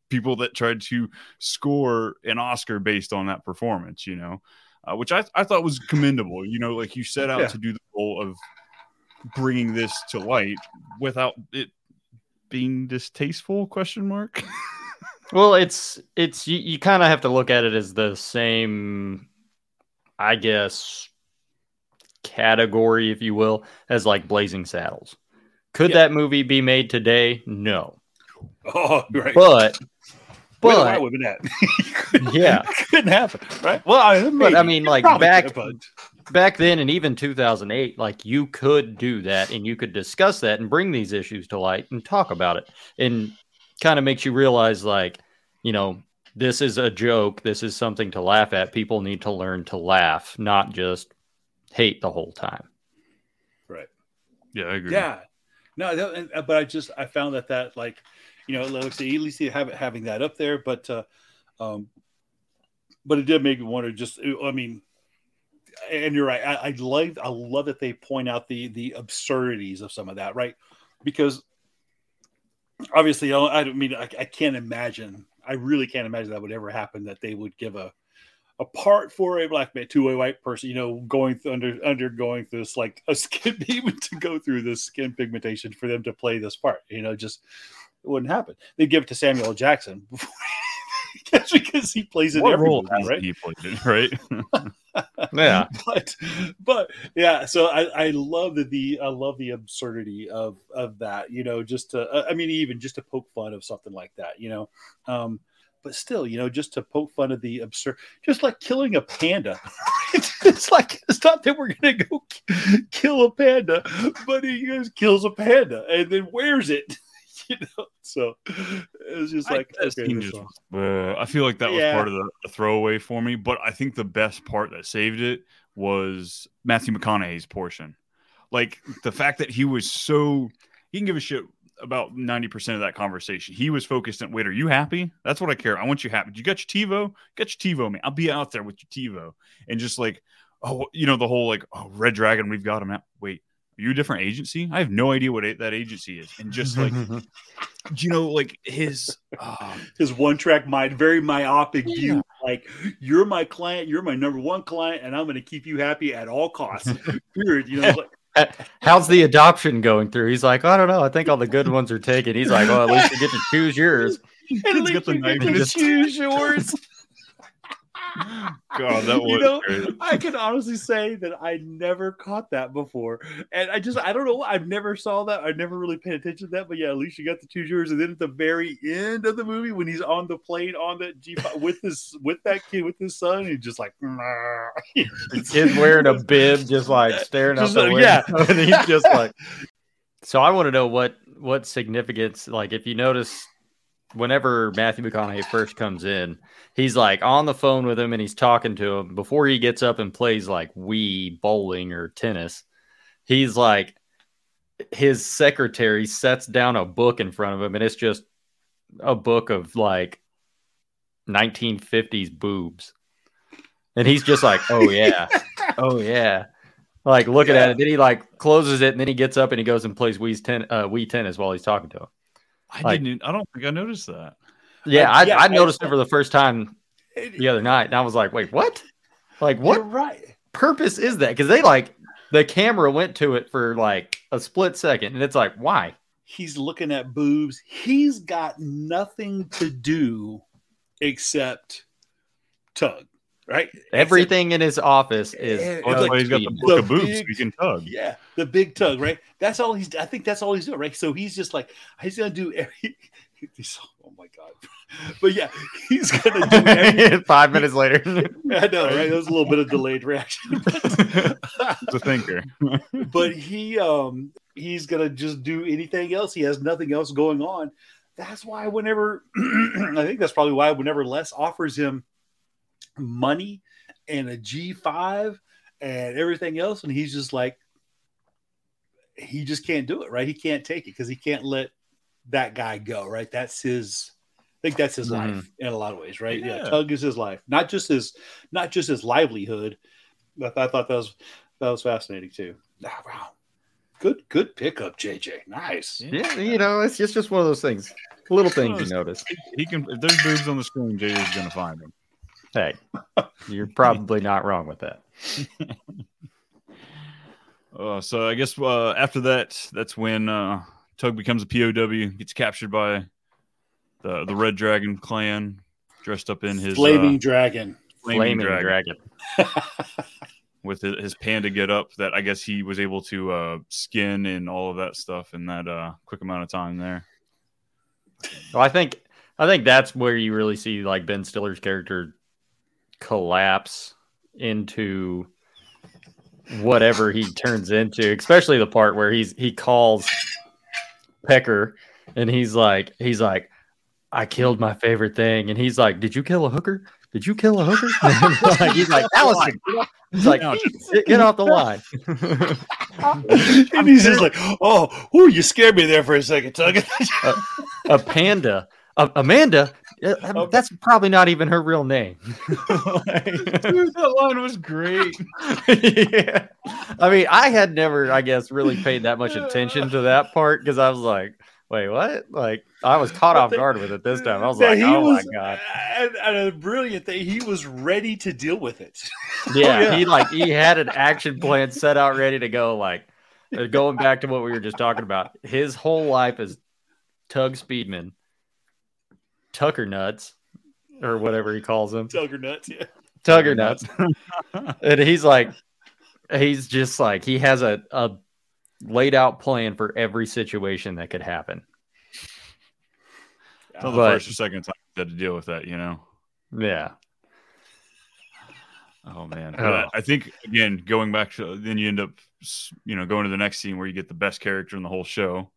people that tried to score an Oscar based on that performance, you know, uh, which I, I thought was commendable. You know, like you set out Yeah. to do the goal of bringing this to light without it being distasteful? Question mark. Well, it's it's you, you kind of have to look at it as the same, I guess, category, if you will, as like Blazing Saddles. Could Yeah. that movie be made today? No, Oh, right. but Where the but white women at? Yeah. couldn't happen, right? Well, I, but I mean, like back could, but- back then, and even 2008, like you could do that, and you could discuss that and bring these issues to light and talk about it, and kind of makes you realize, like, you know, this is a joke. This is something to laugh at. People need to learn to laugh, not just hate the whole time. right. yeah, I agree. Yeah, no, that, and, uh, but I just I found that that like you know like say at least you have having that up there, but uh, um, but it did make me wonder. Just I mean, and you're right. I, I like I love that they point out the the absurdities of some of that, right? Because obviously, I I mean I, I can't imagine. I really can't imagine that would ever happen. That they would give a a part for a black man to a white person, you know, going th- under undergoing this like a skin even to go through this skin pigmentation for them to play this part, you know, just it wouldn't happen. They'd give it to Samuel Jackson That's because he plays in What every role movie, right? he played it, right? Yeah. but but yeah so i i love the, the i love the absurdity of of that you know just to uh, i mean even just to poke fun of something like that you know um but still you know just to poke fun of the absurd just like killing a panda it's like it's not that we're gonna go k- kill a panda but he goes kills a panda and then wears it you know so it was just like that okay, just. Uh, I feel like that was part of the, the throwaway for me, but I think the best part that saved it was Matthew McConaughey's portion. Like the fact that he was so he can give a shit about 90% of that conversation. He was focused on wait, are you happy? That's what I care. I want you happy. You got your TiVo? Get your TiVo, man. I'll be out there with your TiVo. And just like, oh, you know, the whole like, oh, Red Dragon, we've got him out. Wait, you a different agency? I have no idea what a- that agency is. And just like, you know, like his um, his one track mind, very myopic view like, "You're my client. You're my number one client, and I'm going to keep you happy at all costs." Period. You know, like, How's the adoption going through? He's like, I don't know. I think all the good ones are taken. He's like, well, at least you get to choose yours. at least got you get to choose yours. God, that was you know. I can honestly say that I never caught that before, and I just I don't know. I've never saw that. I never really paid attention to that. But yeah, at least you got to choose yours. And then at the very end of the movie, when he's on the plane on that G with his with that kid with his son, he's just like, The kid's wearing a bib, just like staring Just out the window. yeah. and he's just like. So I want to know what what significance, like, if you notice, whenever Matthew McConaughey first comes in, he's like on the phone with him and he's talking to him before he gets up and plays like Wii bowling or tennis. He's like, his secretary sets down a book in front of him and it's just a book of like 1950s boobs. And he's just like, oh yeah, oh yeah. Like looking at it, then he like closes it, and then he gets up and he goes and plays Wii ten uh, Wii tennis while he's talking to him. I Like- didn't. I don't think I noticed that. Yeah, I, yeah, I I- noticed it for the first time the other night, and I was like, wait, what? Like, what right. purpose is that? Because they like the camera went to it for like a split second, and it's like, why? He's looking at boobs. He's got nothing to do except tug, right? Everything in his office is. Yeah, Oh, that's like why he's got the Speedman. book of the boobs. big- so he can tug. Yeah, the big tug, right? That's all he's. I think that's all he's doing, right? So he's just like he's gonna do every. he's- oh my god! But yeah, he's gonna do every. Five minutes later, I know, right? That was a little bit of delayed reaction, He's a thinker. but he um he's gonna just do anything else. He has nothing else going on. That's why whenever I think that's probably why whenever Les offers him money and a G five and everything else, and he's just like he just can't do it, right? He can't take it because he can't let that guy go, right? That's his I think that's his Mhm. life in a lot of ways, right? Yeah. Yeah. Tug is his life, not just his not just his livelihood. I, I thought that was that was fascinating too. Ah, wow. Good good pickup, JJ. Nice. yeah, you know, it's just just one of those things, little things you notice. He can. If there's boobs on the screen, Jay is gonna find them. Hey, you're probably not wrong with that. Uh, so I guess uh, after that, that's when uh, Tugg becomes a POW, gets captured by the the Red Dragon clan, dressed up in his Flaming uh, dragon. flaming, Flaming dragon, dragon. with his, his panda get up that I guess he was able to uh, skin and all of that stuff in that uh, quick amount of time there. Well, I think I think that's where you really see like Ben Stiller's character collapse into whatever he turns into, especially the part where he's he calls Pecker and he's like he's like I killed my favorite thing and he's like did you kill a hooker? Did you kill a hooker? like, he's like Allison. He's like get, get off the line. and he's just like, oh, ooh, you scared me there for a second, Tugg. a panda. A- Amanda. uh, That's probably not even her real name. Dude, that line was great. yeah. I mean, I had never, I guess, really paid that much attention to that part because I was like, wait, what? Like, I was caught off guard with it this time. I was like, he oh was- my God. And, and a brilliant thing, he was ready to deal with it. Yeah, yeah. He like, he had an action plan set out ready to go. Like, uh, going back to what we were just talking about, his whole life is Tugg Speedman, Tucker Nuts, or whatever he calls him. Tugger nuts, yeah. Tugger nuts. and he's like, he's just like, he has a, a laid out plan for every situation that could happen. It's not the But- first or second time he had to deal with that, you know. Yeah. Oh man, Oh. I think again going back to then you end up you know going to the next scene where you get the best character in the whole show.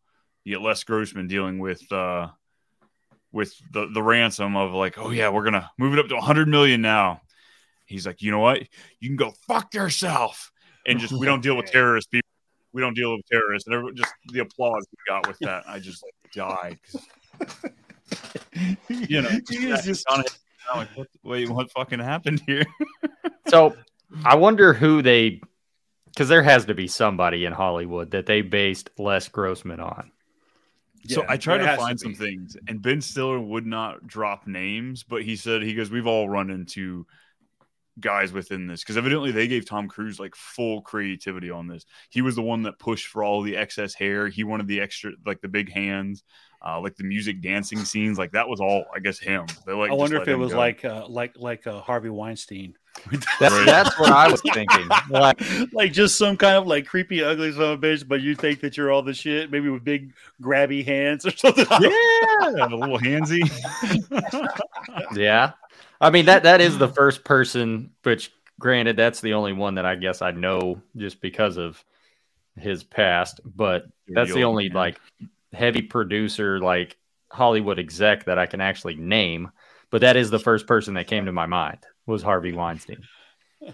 You get Les Grossman dealing with uh with the the ransom of like, oh yeah, we're gonna move it up to 100 million now. He's like, you know what? You can go fuck yourself, and just we don't deal with terrorist people. We don't deal with terrorists, and everyone, just the applause we got with that. I just like died. you know, He is just- I'm like, what, wait, what fucking happened here? So I wonder who they, because there has to be somebody in Hollywood that they based Les Grossman on. So I tried to has to find some things, and Ben Stiller would not drop names, but he said he goes, "We've all run into guys within this because evidently they gave Tom Cruise like full creativity on this. He was the one that pushed for all the excess hair. He wanted the extra, like the big hands, uh, like the music dancing scenes. Like that was all, I guess, him. They like. I wonder if it was go. like uh, like like uh, Harvey Weinstein, That's, Right. that's what I was thinking. Like, like just some kind of like creepy, ugly son of a bitch, but you think that you're all the shit, maybe with big grabby hands or something. yeah, a little handsy. yeah. I mean that that is the first person, which granted that's the only one that I guess I know just because of his past, but that's the old only man. like heavy producer like Hollywood exec that I can actually name. But that is the first person that came to my mind was Harvey Weinstein.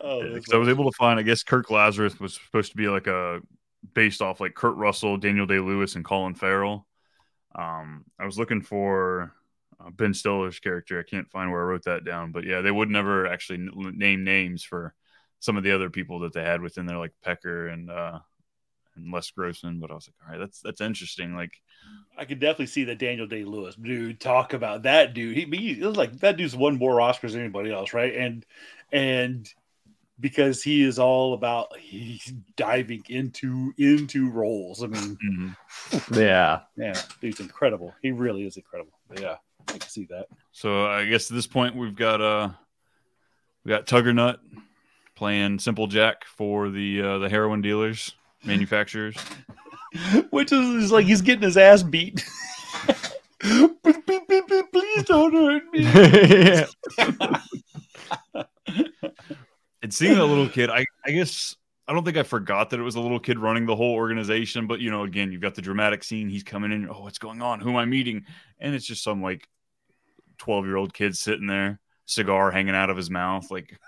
Oh, Yeah, I was able to find, I guess Kirk Lazarus was supposed to be like a based off like Kurt Russell, Daniel Day Lewis, and Colin Farrell. Um, I was looking for uh, Ben Stiller's character. I can't find where I wrote that down, but yeah, they would never actually n- name names for some of the other people that they had within there, like Pecker and uh, and Les Grossman. But I was like, all right, that's that's interesting. Like, I could definitely see that Daniel Day Lewis dude talk about that dude. He, he it was like that dude's won more Oscars than anybody else, right? And and because he is all about he's diving into into roles. I mean, mhm. Yeah. yeah, dude's incredible. He really is incredible. But yeah, I can see that. so I guess at this point we've got uh we got Tugger Nut playing Simple Jack for the uh, the heroin dealers manufacturers. Which is, like he's getting his ass beat. Please don't hurt me. and seeing that little kid, I, I guess I don't think I forgot that it was a little kid running the whole organization. But you know, again, you've got the dramatic scene. He's coming in. Oh, what's going on? Who am I meeting? And it's just some like twelve year old kid sitting there, cigar hanging out of his mouth, like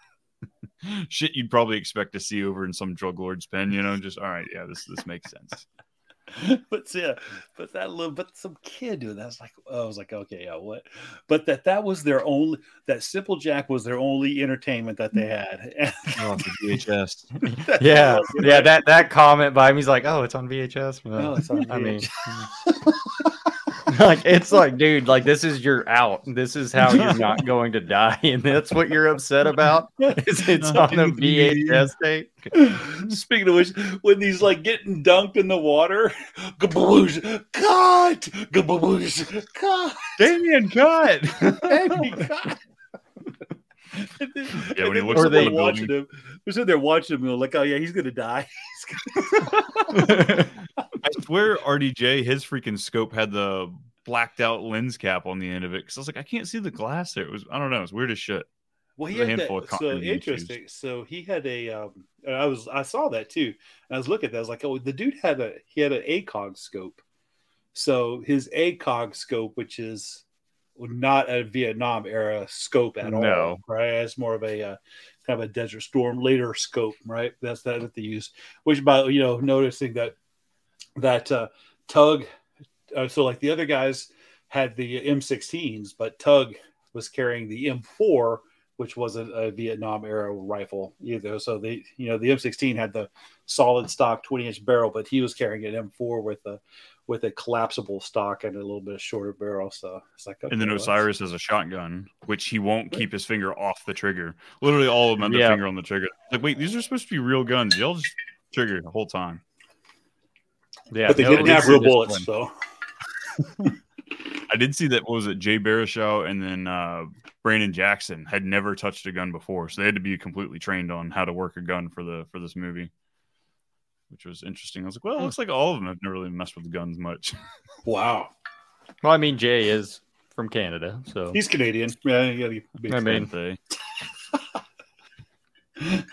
shit you'd probably expect to see over in some drug lord's pen. You know, just all right, yeah, this this makes sense. but yeah, but that little, but some kid doing that's like, I was like, okay, yeah, what? But that that was their only, that Simple Jack was their only entertainment that they mm. had. Oh, VHS. Yeah. Yeah, that that comment by him, he's like, "Oh, it's on VHS." Oh, it's on I mean, VHS. like it's like, dude, like this is your out. This is how you're not going to die, and that's what you're upset about. Is it's on a VHS tape? Speaking of which, when he's like getting dunked in the water, gaboosh, cut, gaboosh, cut, Damien, cut. Damien, cut. And then, Yeah, when and he looks we're up there in the watching him. We're sitting there watching him, and we're like, "Oh yeah, he's gonna die." I swear RDJ, his freaking scope had the blacked out lens cap on the end of it. Cause I was like, I can't see the glass there. It was, I don't know, it's weird as shit. Well, he had handful that, of so continuity issues. interesting. So he had a. Um, I was I saw that too. I was looking at that. I was like, oh, the dude had a he had an ACOG scope. So his ACOG scope, which is not a Vietnam era scope at all, No. right? It's more of a uh, kind of a Desert Storm later scope, right? That's that that they use. Which by you know noticing that that uh, Tugg, uh, so like the other guys had the M16s, but Tugg was carrying the M4, which was a, a Vietnam era rifle either. So the you know, the M16 had the solid stock 20 inch barrel, but he was carrying an M4 with a with a collapsible stock and a little bit shorter barrel. So it's like, And then Osiris has a shotgun, which he won't keep his finger off the trigger. Literally all of them have their Yeah. finger on the trigger. Like, wait, these are supposed to be real guns. Y'all just trigger the whole time. Yeah, but they no didn't have real discipline. bullets. So I did see that what was it Jay Baruchel and then uh, Brandon Jackson had never touched a gun before, so they had to be completely trained on how to work a gun for the for this movie, which was interesting. I was like, well, it looks like all of them have never really messed with guns much. wow, Well, I mean, Jay is from Canada, so he's Canadian. Yeah, you gotta be I mean, they?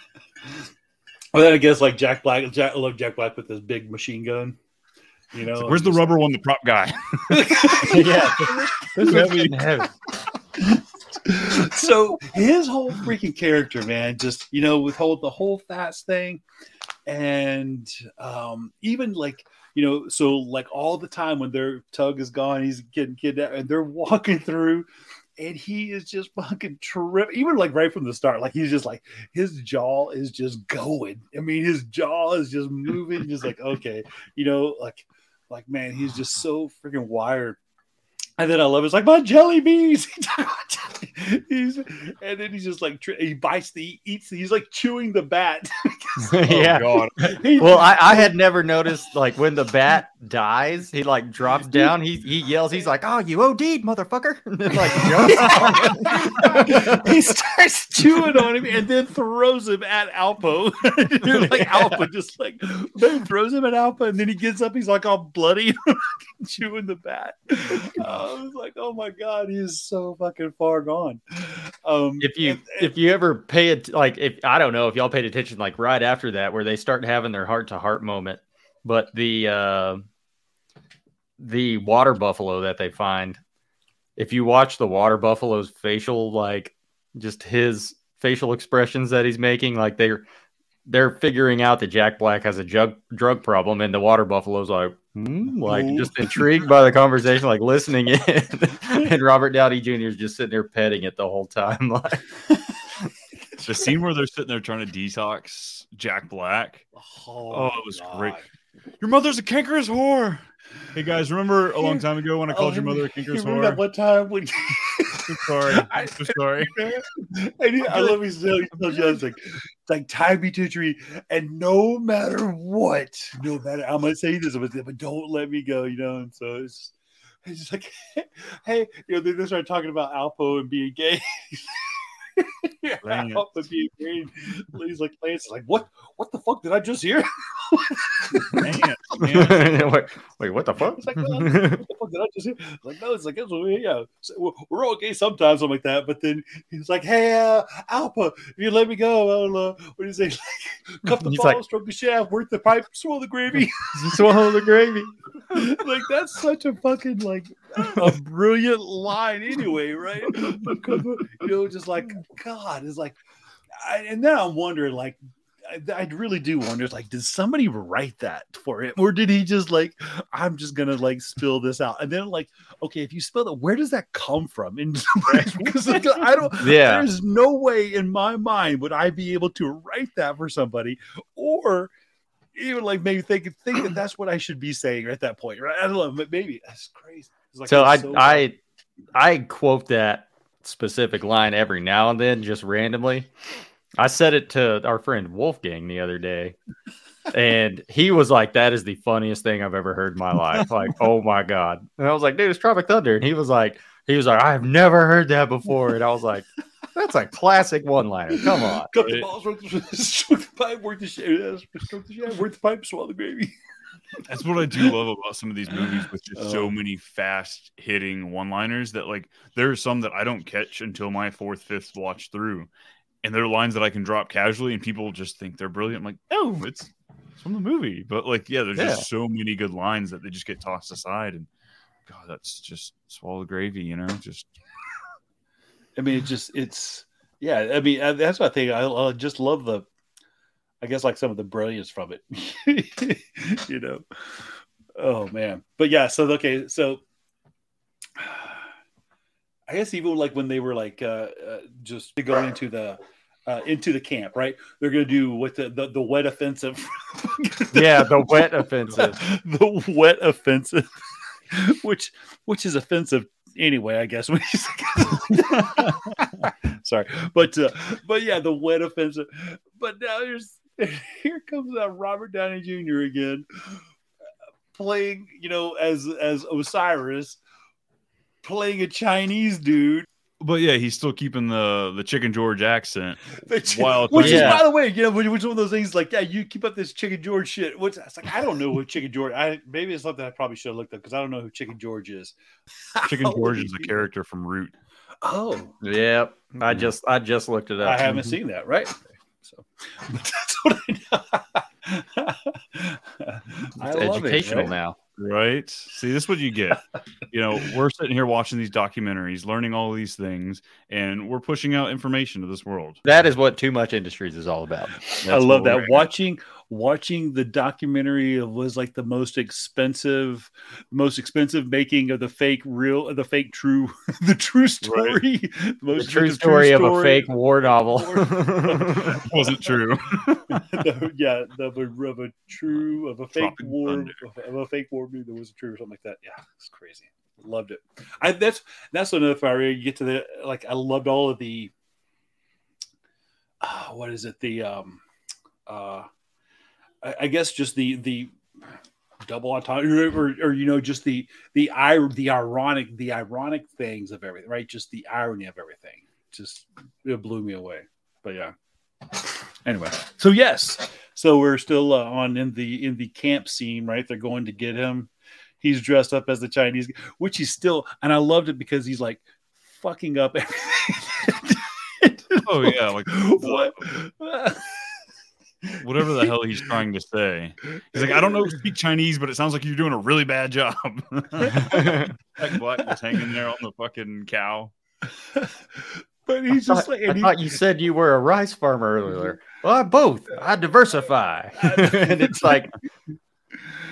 Well, then I guess like Jack Black, Jack, I love Jack Black with his big machine gun. You know, It's like, Where's the rubber one? The prop guy. yeah, this is getting heavy. so his whole freaking character, man, just you know, withhold the whole fast thing, and um, even like you know, so like all the time when their Tugg is gone, he's getting kidnapped, and they're walking through and he is just fucking terrific. Even like right from the start, like he's just like his jaw is just going. I mean, his jaw is just moving, just like okay, you know, like like man, he's just so freaking wired. And then I love it's like my jelly beans. he's, and then he's just like he bites the eats. He's like chewing the bat. yeah. God. Well, I, I had never noticed like when the bat dies, he like drops down. He he yells. He's like, "Oh, you OD'd, motherfucker!" And then, like jumps on him. he starts chewing on him and then throws him at Alpo. You're like Alpo just like then throws him at Alpo, and then he gets up. He's like all bloody, chewing the bat. Uh, I was like, oh my god, he is so fucking far gone. Um, if you and- if you ever pay it like if I don't know if y'all paid attention like right after that where they start having their heart to heart moment, but the uh the water buffalo that they find, if you watch the water buffalo's facial like just his facial expressions that he's making, like they're they're figuring out that Jack Black has a drug drug problem, and the water buffalo's like, hmm, like Ooh. just intrigued by the conversation, like listening in, and Robert Downey Jr. is just sitting there petting it the whole time, like. The scene where they're sitting there trying to detox Jack Black. oh, Oh, it was God. great. Your mother's a cankerous whore. Hey guys, remember a long time ago when I called your Oh, mother a you cankerous remember that whore? one time when I'm sorry. I'm so sorry. I, need, I love his he tells you it's like like tie me to a tree, and no matter what, no matter I'm gonna say this, but, but don't let me go, you know. And so it's it's just like, hey, you know, they, they start talking about Alpo and being gay. Lance. Alpo being gay. He's like, Lance like, what? What the fuck did I just hear? Man, man. wait, wait, what the fuck? It's like, well, what the fuck did I just hear? It's like, no, it's like, it's, yeah, so we're, we're all gay sometimes, something like that. But then he's like, hey, uh, Alpa, if you let me go, I'll, uh, what do you say? Cuff the He's ball, like- stroke the shaft, work the pipe, swirl the gravy. Swallow the gravy. like, that's such a fucking, like, a brilliant line anyway, right? Uh, you know, just like, God, it's like, I, and then I'm wondering, like, I, I really do wonder, like, did somebody write that for him, or did he just like, I'm just gonna like spill this out, and then like, okay, if you spill it, where does that come from? And because like, I don't, Yeah. there's no way in my mind would I be able to write that for somebody, or even like maybe think think that that's what I should be saying at that point, right? I don't know, but maybe that's crazy. It's like, so I so- I I quote that specific line every now and then, just randomly. I said it to our friend Wolfgang the other day, and he was like, "That is the funniest thing I've ever heard in my life." Like, oh my god! And I was like, "Dude, it's Tropic Thunder," and he was like, "He was like, I have never heard that before," and I was like, "That's a classic one-liner. Come on." Cut the balls, stroke the, pipe, work the shit, uh, stroke the shaft, work the pipe, swallow the gravy. That's what I do love about some of these movies with just so Oh. many fast hitting one liners that like there are some that I don't catch until my fourth, fifth watch through. And they're lines that I can drop casually and people just think they're brilliant. I'm like, oh, it's, it's from the movie. But like, yeah, there's Yeah. just so many good lines that they just get tossed aside. And God, that's just swallow gravy, you know? Just I mean, it just it's yeah. I mean, uh, that's what I think. I, I just love the, I guess like some of the brilliance from it, you know. Oh man, but yeah. So okay, so I guess even like when they were like uh, uh just going into the. Uh, into the camp, right? They're gonna do what the the, the wet offensive. Yeah, the wet offensive. the wet offensive, which which is offensive anyway, I guess. Sorry, but uh, but yeah, the wet offensive. But now there's here comes that Robert Downey Jr. again, playing you know as as Osiris, playing a Chinese dude. but yeah, he's still keeping the the chicken George accent. Which, Wild which is, Yeah. by the way, you know, which which one of those things like, yeah, you keep up this Chicken George shit. What's it's like? I don't know who Chicken George. I maybe it's something I probably should have looked up because I don't know who Chicken George is. Chicken George is a character from Roots. Oh, Yep, I just I just looked it up. I haven't seen that, right? So, but that's what I know. I It's it, educational right? now. Right. See, this is what you get. you know, we're sitting here watching these documentaries, learning all these things, and we're pushing out information to this world. That is what Too Much Industries is all about. I love that. we're- Watching watching the documentary of was like the most expensive, most expensive making of the fake real, the fake true, the true story, the, The most true expensive story of a fake war novel. Wasn't true. The- yeah, the, of a true of a fake Tropic war Thunder. of a fake war movie that wasn't true or something like that. Yeah, it's crazy. Loved it. I that's that's another where you get to the like I loved all of the uh, what is it the um uh I, I guess just the the double autonomy or, or you know just the the the ironic the ironic things of everything right? Just the irony of everything just it blew me away but yeah. Anyway so yes so we're still uh, on in the in the camp scene right? They're going to get him. He's dressed up as the chinese which he's still and i loved it because he's like fucking up everything. Oh yeah, like what whatever the hell he's trying to say. He's like, I don't know speak Chinese, but it sounds like you're doing a really bad job. Jack Black was hanging there on the fucking cow. but he's I just thought, like I he- thought you said you were a rice farmer earlier. Well, I both. I diversify, and it's like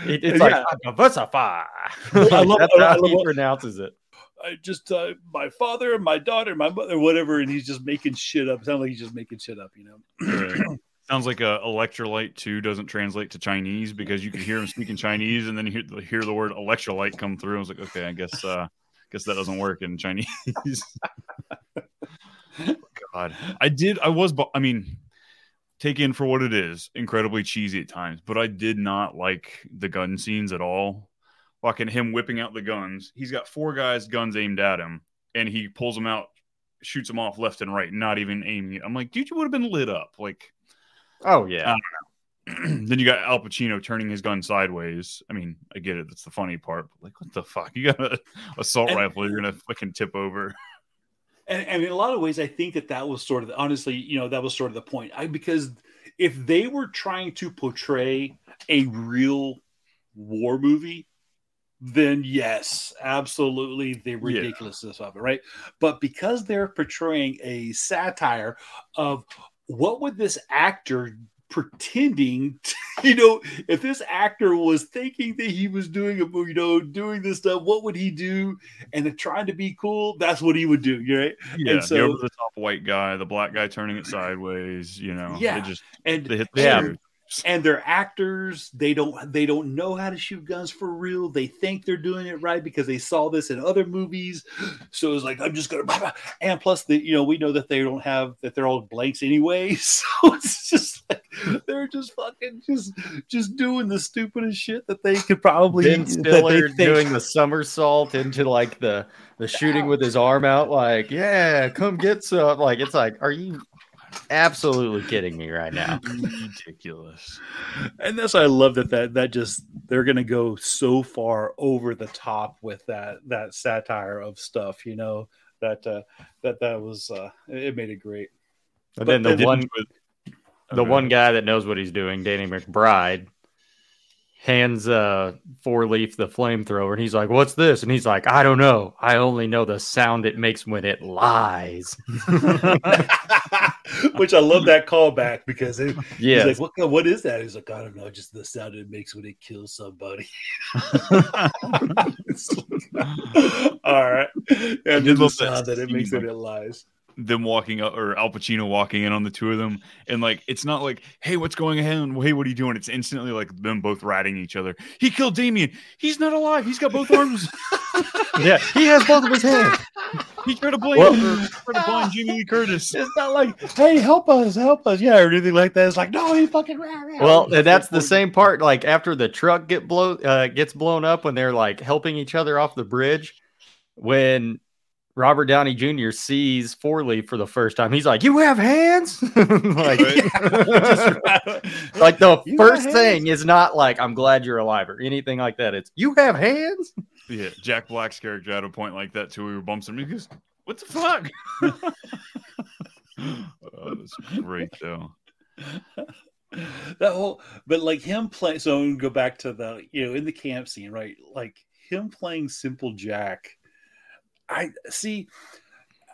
it- it's like I diversify. I love- That's I how love- he pronounces it. I just uh, my father my daughter, my mother, whatever, and he's just making shit up. Sounds like he's just making shit up, you know. Sounds like a electrolyte too doesn't translate to Chinese because you can hear him speaking Chinese and then you hear, hear the word electrolyte come through. I was like, okay, I guess uh guess that doesn't work in Chinese. God, I did. I was. I mean, take in for what it is. Incredibly cheesy at times, but I did not like the gun scenes at all. Fucking him whipping out the guns. He's got four guys' guns aimed at him, and he pulls them out, shoots them off left and right, not even aiming. I'm like, dude, you would have been lit up. Like, Oh yeah. then you got Alpa Chino turning his gun sideways. I mean, I get it. That's the funny part. But like, what the fuck? You got an assault And- rifle. You're gonna fucking tip over. And, and in a lot of ways, I think that that was sort of honestly, you know, that was sort of the point. I because if they were trying to portray a real war movie, then yes, absolutely the ridiculousness of it, right? But because they're portraying a satire of what would this actor pretending to, you know if this actor was thinking that he was doing a movie you know doing this stuff what would he do and then trying to be cool that's what he would do right Yeah, and the so over the top white guy, the black guy turning it sideways. You know, Yeah, They just and they hit the Yeah. stereotypes. And they're actors. They don't they don't know how to shoot guns for real. They think they're doing it right because they saw this in other movies. So it's like i'm just gonna blah, blah. and plus the you know we know that they don't have that they're all blanks anyway. So it's just like they're just fucking just just doing the stupidest shit that they could probably Ben Stiller think- doing the somersault into like the the shooting with his arm out, like, yeah, come get some. Like, it's like, are you absolutely kidding me right now? ridiculous. and that's why I love that that that just they're gonna go so far over the top with that that satire of stuff, you know that uh, that that was uh, it made it great. And But then the then- one the Okay. one guy that knows what he's doing, Danny McBride, hands uh four leaf the flamethrower and he's like, What's this? And he's like, I don't know. I only know the sound it makes when it lies. Which I love that callback because it, Yes. he's like, what what is that? He's like, I don't know, just the sound it makes when it kills somebody. All right, and then the sound that it makes when it lies. Them walking up or Alpa Chino walking in on the two of them, and like it's not like, hey, what's going on? Hey, what are you doing? It's instantly like them both ratting each other. He killed Damien. He's not alive. He's got both arms. yeah, he has both of his hands. he tried to blame Well- or tried to blind Jamie Lee Curtis. It's not like, hey, help us, help us, yeah, or anything like that. It's like, no, he fucking ran. ran. Well, and that's the same part. Like after the truck get blow uh, gets blown up when they're like helping each other off the bridge, when Robert Downey Jr. sees Four Leaf for the first time, he's like, "You have hands!" like, like the You first thing is not like "I'm glad you're alive" or anything like that. It's "You have hands." Yeah, Jack Black's character had a point like that too. We were bumps him. He goes, "What the fuck?" oh, that's great though. that whole but like him playing so we go back to the you know in the camp scene right like him playing simple jack i see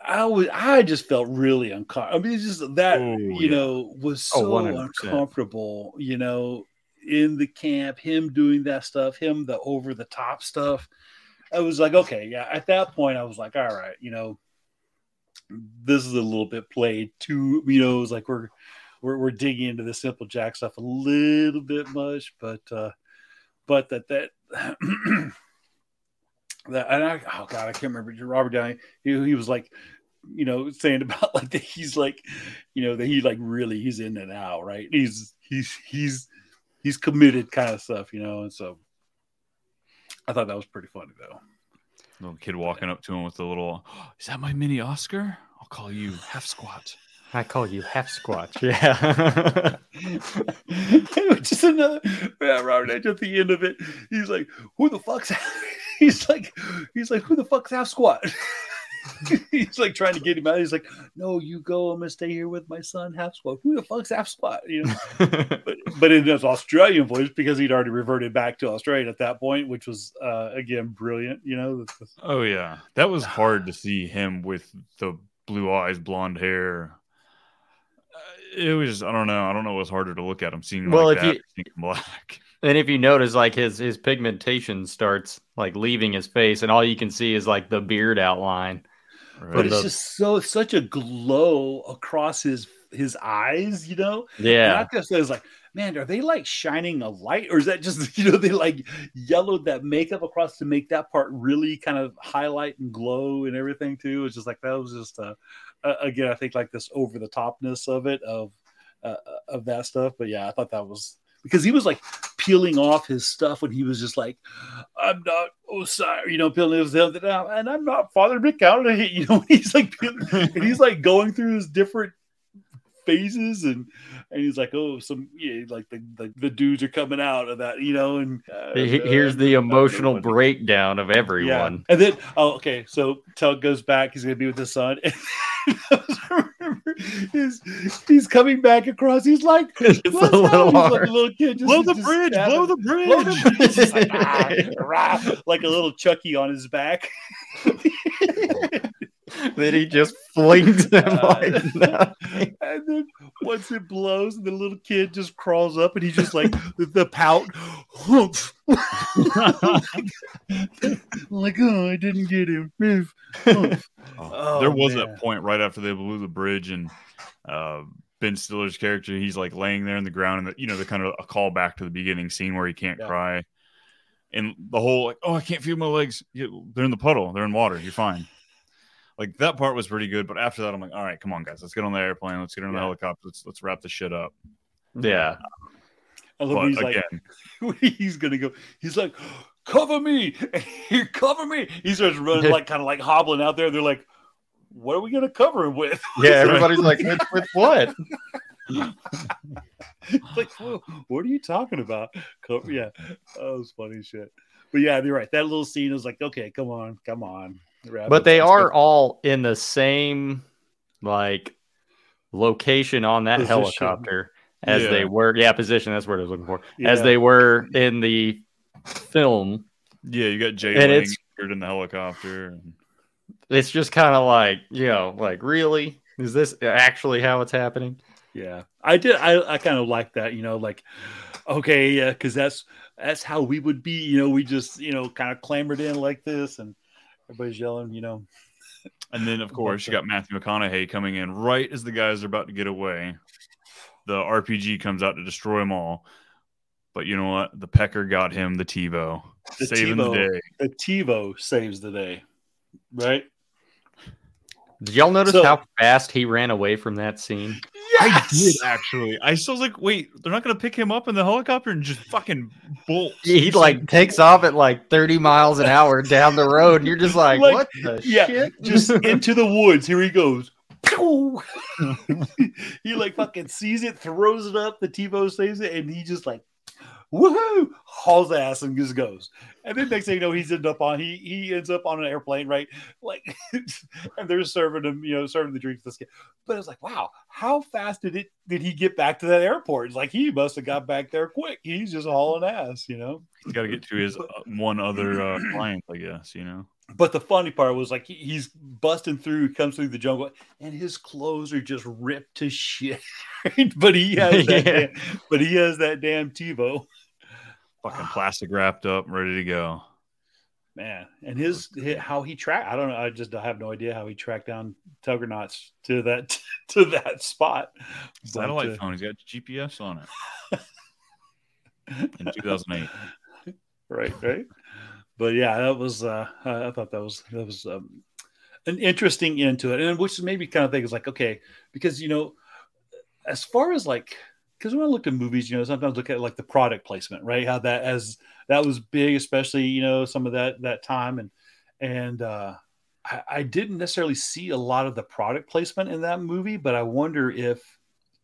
I was I just felt really uncomfortable. I mean, it's just that Oh, you yeah. know was Oh, so 100%. uncomfortable. You know, in the camp, him doing that stuff, him the over the top stuff. I was like, okay, yeah. At that point, I was like, all right, you know, this is a little bit played too. You know, it was like we're we're we're digging into the simple Jack stuff a little bit much, but uh but that that. That and I oh god I can't remember Robert Downey he, he was like you know saying about like that he's like you know that he like really he's in and out right he's he's he's he's committed kind of stuff you know and so I thought that was pretty funny though Little kid walking up to him with a little, is that my mini Oscar? I'll call you half squat. I call you half squat. Yeah. just another yeah Robert Downey at the end of it he's like who the fuck's he's like he's like who the fuck's half squat he's like trying to get him out he's like no you go I'm gonna stay here with my son half squat who the fuck's half squat you know but, but in his Australian voice because he'd already reverted back to Australian at that point, which was uh, again brilliant. You know, the- the- Oh yeah, that was hard to see him with the blue eyes, blonde hair. Uh, It was I don't know. I don't know what's harder to look at him seeing Well, like if that, you- seeing him black. And if you notice, like his his pigmentation starts like leaving his face, and all you can see is like the beard outline. but it's the- just so such a glow across his his eyes. You know, And Yeah. I just was like, man, are they like shining a light, or is that just you know they like yellowed that makeup across to make that part really kind of highlight and glow and everything too? It's just like that was just uh, uh, again, I think like this over the topness of it of uh, of that stuff. But yeah, I thought that was because he was like peeling off his stuff when he was just like, I'm not Osiris, you know, peeling his stuff down, and I'm not Father McConaughey, you know, he's like and he's like going through his different phases and and he's like oh some yeah like the, the the dudes are coming out of that you know and uh, He- Here's the emotional breakdown of everyone. and then oh okay so Tugg goes back he's gonna be with his son and I remember he's coming back across he's like It's a little? He's like a little kid just, blow the just bridge, stabbing- blow the blow bridge. the bridge. Like, "Ah, rah," like a little Chucky on his back then he just flings them Uh, like nothing. and then once it blows, the little kid just crawls up and he just like the, the pout. Humph. like, oh, I didn't get him. Humph. Humph. Oh, there was man. that point right after they blew the bridge and uh, Ben Stiller's character, he's like laying there in the ground, and the, you know, the kind of a call back to the beginning scene where he can't Yeah. cry, and the whole like, oh, I can't feel my legs. They're in the puddle. They're in water. You're fine. Like that part was pretty good, but after that, I'm like, all right, come on, guys, let's get on the airplane. Let's get on the Yeah. helicopter. Let's let's wrap this shit up. Yeah. I love But he's again, like, he's gonna go. He's like, cover me, cover me. He starts running like kind of like hobbling out there. They're like, what are we gonna cover him with? Yeah. Everybody's like, with, with what? like, oh, what are you talking about? Co- Yeah, that was funny shit. But yeah, you're right. That little scene was like, okay, come on, come on. Wrap But they are go. all in the same like location on that Position. helicopter as Yeah. they were. Yeah, position. That's what I was looking for. As they were in the film. yeah, you got Jay And laying it's- in the helicopter. And, It's just kind of like you know, like really, is this actually how it's happening? Yeah, I did. I, I kind of like that. You know, like okay, yeah, because that's that's how we would be. You know, we just you know kind of clambered in like this, and everybody's yelling. You know, and then of course you uh, got Matthew McConaughey coming in right as the guys are about to get away. The RPG comes out to destroy them all. But you know what? The Pecker got him the TiVo, The saving TiVo. the day. the TiVo saves the day, right? Did y'all notice So- how fast he ran away from that scene? I did actually. I still was like, wait, they're not gonna pick him up in the helicopter and just fucking bolt. He like takes off at like 30 miles an hour down the road, and you're just like, Like, what the yeah, shit? just into the woods. Here he goes. He like fucking sees it, throws it up. The TiVo saves it, and he just like, woohoo, hauls ass and just goes. And then next thing you know, he's ended up on he he ends up on an airplane, right? Like, and they're serving him, you know, serving the drinks. This kid. But it's like, wow, how fast did it did he get back to that airport? It's like he must have got back there quick. He's just hauling ass, you know. He's got to get to his uh, one other uh, client, I guess. You know. but the funny part was like he, he's busting through, comes through the jungle, and his clothes are just ripped to shit. but he has that, Yeah. damn, but he has that damn TiVo, Fucking plastic wrapped up, ready to go. man. And his, hi- how he tracked, I don't know, I just have no idea how he tracked down Tuggernauts to that to that spot. But, Satellite uh, phone. He's got GPS on it. In 2008. right right but yeah that was uh i thought that was that was um, an interesting end to it and which maybe kind of thing is like okay because you know as far as like because when i look at movies you know sometimes look at like the product placement right how that as that was big especially you know some of that that time and and uh I, I didn't necessarily see a lot of the product placement in that movie but i wonder if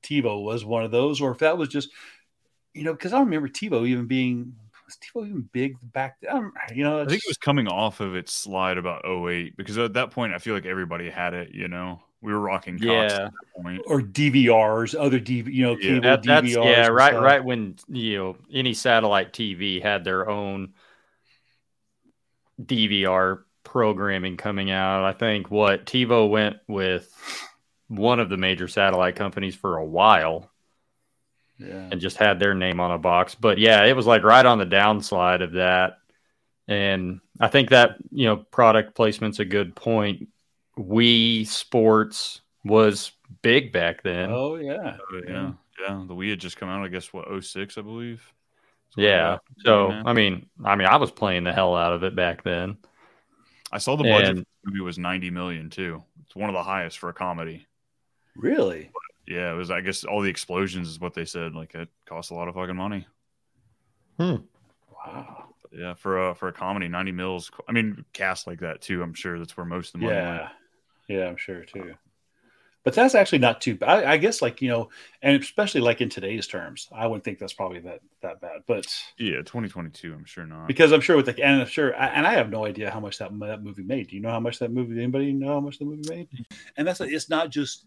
TiVo was one of those or if that was just you know, because I don't remember TiVo even being was TiVo even big back then. You know, I think it was coming off of its slide about 08 because at that point I feel like everybody had it, you know. We were rocking Cox Yeah. at point. or DVRs, other DV, you know, Yeah. cable That, that's DVRs. yeah, right, stuff. right when you know any satellite TV had their own DVR programming coming out. I think what TiVo went with one of the major satellite companies for a while Yeah, and just had their name on a box. But yeah, it was like right on the downslide of that. And I think that, you know, product placement's a good point. Wii Sports was big back then. oh yeah, Oh, yeah. Yeah. The Wii had just come out, I guess, what, 06, I believe? yeah. So, man. I mean, I mean, I was playing the hell out of it back then. I saw the budget And- for the movie was 90 million too. It's one of the highest for a comedy. really. Yeah, it was. I guess all the explosions is what they said. Like it cost a lot of fucking money. Hmm. Wow. But yeah, for a for a comedy, 90 mils. I mean, cast like that too. I'm sure that's where most of the money Yeah, went. Yeah, I'm sure too. But that's actually not too bad. I, I guess, like you know, and especially like in today's terms, I wouldn't think that's probably that that bad. But Yeah, 2022. I'm sure not. because I'm sure with the and I'm sure and I have no idea how much that that movie made. Do you know how much that movie? Anybody know how much the movie made? And that's it's not just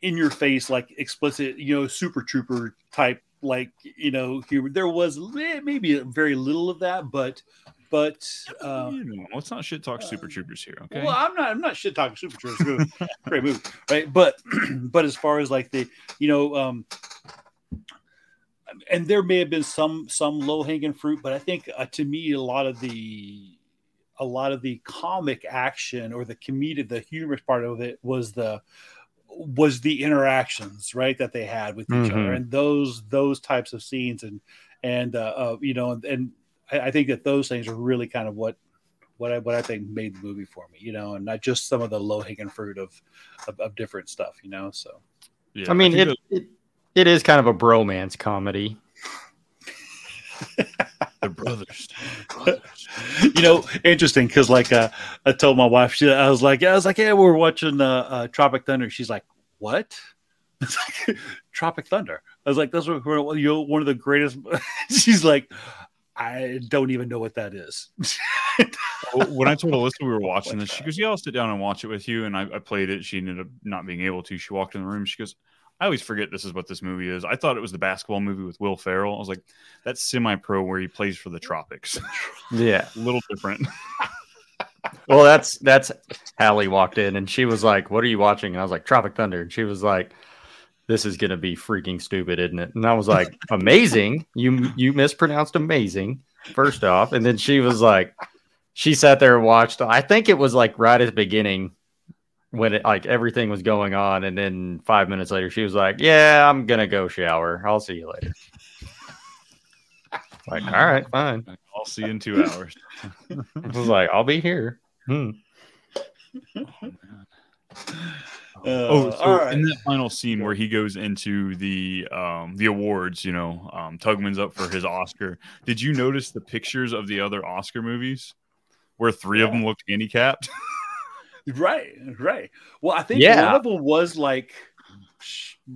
in your face like explicit, you know, super trooper type like you know humor. There was maybe a very little of that, but but uh, You know, let's not shit talk Super Troopers here, okay? well, I'm not. I'm not shit talking Super Troopers. Great movie, right? But but as far as like the, you know, um, and there may have been some some low hanging fruit, but I think uh, to me a lot of the a lot of the comic action or the comedic, the humorous part of it was the was the interactions right that they had with each other Mhm. and those those types of scenes and and uh, uh you know and, and I, I think that those things are really kind of what what I what I think made the movie for me, you know, and not just some of the low hanging fruit of, of of different stuff, you know. So yeah, I mean, think it, it it is kind of a bromance comedy. the brothers. brothers. you know, interesting because like uh, I told my wife, she I was like, yeah, I was like, yeah, we're watching uh, uh Tropic Thunder. She's like, what? It's like Tropic Thunder. I was like, that's what you know, one of the greatest. She's like, I don't even know what that is. When I told Alyssa we were watching this, she goes, "Yeah, I'll sit down and watch it with you." And I, I played it. She ended up not being able to. She walked in the room. She goes, "I always forget this is what this movie is. I thought it was the basketball movie with Will Ferrell. I was like, that's semi-pro where he plays for the Tropics. Yeah. A little different." Well, that's that's Hallie walked in and she was like, "What are you watching?" And I was like, "Tropic Thunder." And she was like, "This is gonna be freaking stupid, isn't it?" And I was like, "Amazing! You you mispronounced amazing first off." And then she was like, she sat there and watched. I think it was like right at the beginning when it like everything was going on, and then five minutes later, she was like, "Yeah, I'm gonna go shower. I'll see you later." Like, all right, fine. I'll see you in two hours. I was like, I'll be here. Hmm. oh, Uh, so all right. in that final scene where he goes into the um, the awards, you know, um, Tugman's up for his Oscar. Did you notice the pictures of the other Oscar movies where three of them looked handicapped? Right, right. Well, I think Yeah. one of them was like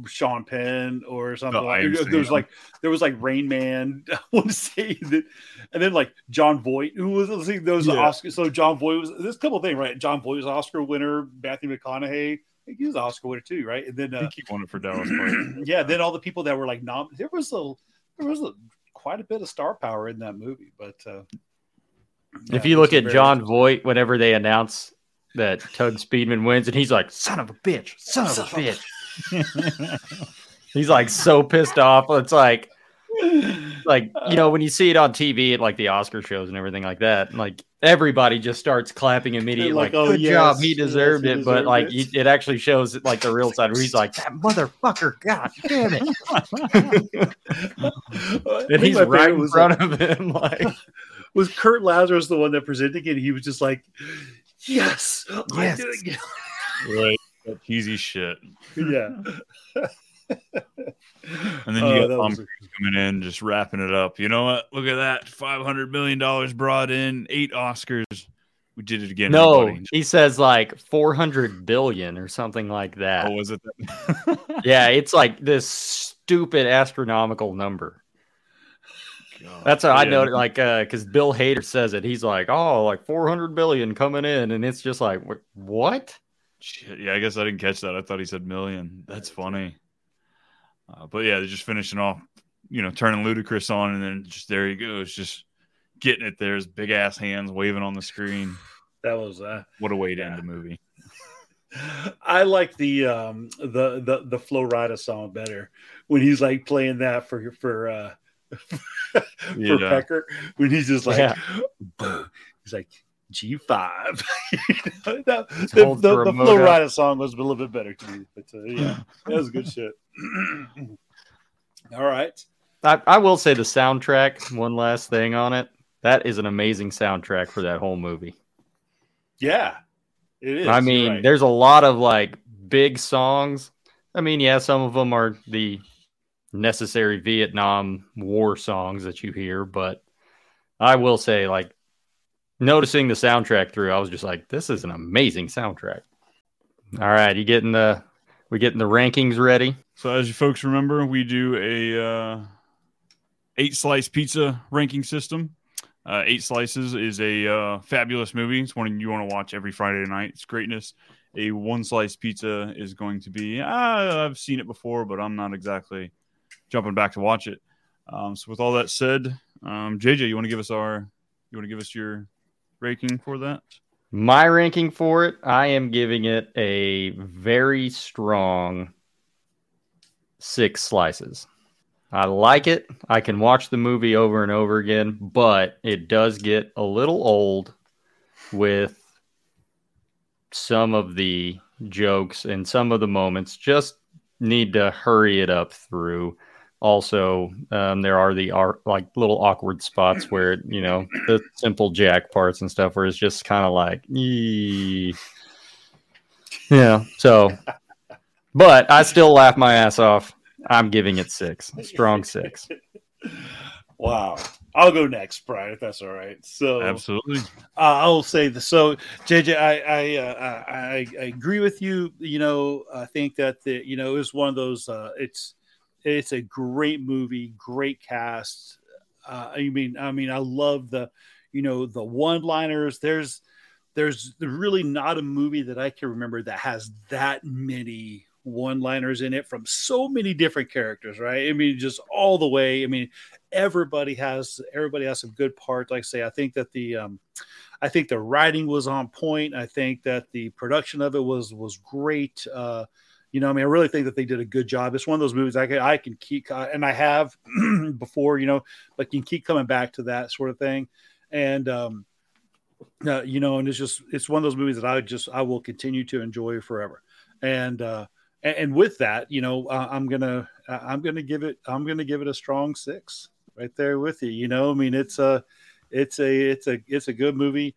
Sean Penn or something. Oh, I like, there was like there was like Rain Man. I want to say that, and then like Jon Voight, who was let's see those Yeah. Oscar. So Jon Voight was this couple thing, right? Jon Voight was Oscar winner. Matthew McConaughey, I think he was an Oscar winner too, right? And then I uh, think he won it for Dallas. Yeah, then all the people that were like nom. There was a there was a quite a bit of star power in that movie, but uh, If you look at Jon Voight, whenever they announce that Tugg Speedman wins, and he's like, "Son of a bitch, son of a bitch," he's like so pissed off. It's like, like you know, when you see it on TV at like the Oscar shows and everything like that, like everybody just starts clapping immediately, Like, like, oh, "Good yes, job, he yes, deserved he it." But deserved like, it. it actually shows like the real side where he's like, "That motherfucker, god damn it!" I and he's right in was, front like, of him, like. was Kirk Lazarus the one that presented it? He was just like, "Yes, I Yes. did it. Right. That cheesy shit. yeah. And then Oh, you that got Tom was- Cruise coming in, just wrapping it up. You know what? Look at that. $500 million brought in, eight Oscars. We did it again. No, everybody. he says like 400 billion or something like that. Oh, was it? That? yeah, it's like this stupid astronomical number. That's what I Yeah. know. Like, uh, because Bill Hader says it. He's like, oh, like 400 billion coming in, and it's just like, what? Yeah, I guess I didn't catch that. I thought he said million. That's funny. Uh, but yeah, they're just finishing off, you know, turning Ludacris on, and then just there he goes, just getting it there. His big ass hands waving on the screen. That was uh What a way to end the movie. I like the um the the the Flo Rida song better when he's like playing that for for uh for Yeah. Pecker when he's just like Yeah. He's like G five. the Holds the, the the, the remote Flo. Rida song was a little bit better to me, but uh, yeah, that was good shit. All right. I, I will say the soundtrack. One last thing on it. That is an amazing soundtrack for that whole movie. Yeah, it is. I mean, right. there's a lot of like big songs. I mean, yeah, some of them are the necessary Vietnam War songs that you hear, but I will say, like, noticing the soundtrack through, I was just like, this is an amazing soundtrack. All right, you getting the we getting the rankings ready? So as you folks remember, we do a uh, eight slice pizza ranking system. Uh, eight slices is a uh, fabulous movie. It's one you want to watch every Friday night. It's greatness. A one slice pizza is going to be. Uh, I've seen it before, but I'm not exactly jumping back to watch it. Um, so with all that said, um, JJ, you want to give us our, you want to give us your ranking for that? My ranking for it, I am giving it a very strong six slices. I like it. I can watch the movie over and over again, but it does get a little old with some of the jokes and some of the moments. Just need to hurry it up through. Also, um, there are the ar- like little awkward spots where you know the simple jack parts and stuff, where it's just kind of like, "Ee." yeah. So, but I still laugh my ass off. I'm giving it six, strong six. Wow. I'll go next, Brian, if that's all right. So Absolutely. Uh, I'll say this. So, JJ, I I, uh, I I agree with you. You know, I think that the you know it was one of those. Uh, it's it's a great movie, great cast. Uh, I mean, I mean, I love the you know the one liners. There's there's really not a movie that I can remember that has that many one liners in it from so many different characters, right? I mean, just all the way. I mean, everybody has everybody has some good parts. Like I say, I think that the um I think the writing was on point. I think that the production of it was was great. Uh you know, I mean, I really think that they did a good job. It's one of those movies I can, I can keep, and I have before, you know, but you can keep coming back to that sort of thing. And, um, uh, you know, and it's just it's one of those movies that I just I will continue to enjoy forever. And uh, and, and with that, you know, uh, I'm gonna uh, I'm gonna give it I'm gonna give it a strong six right there with you. You know, I mean, it's a it's a it's a it's a good movie.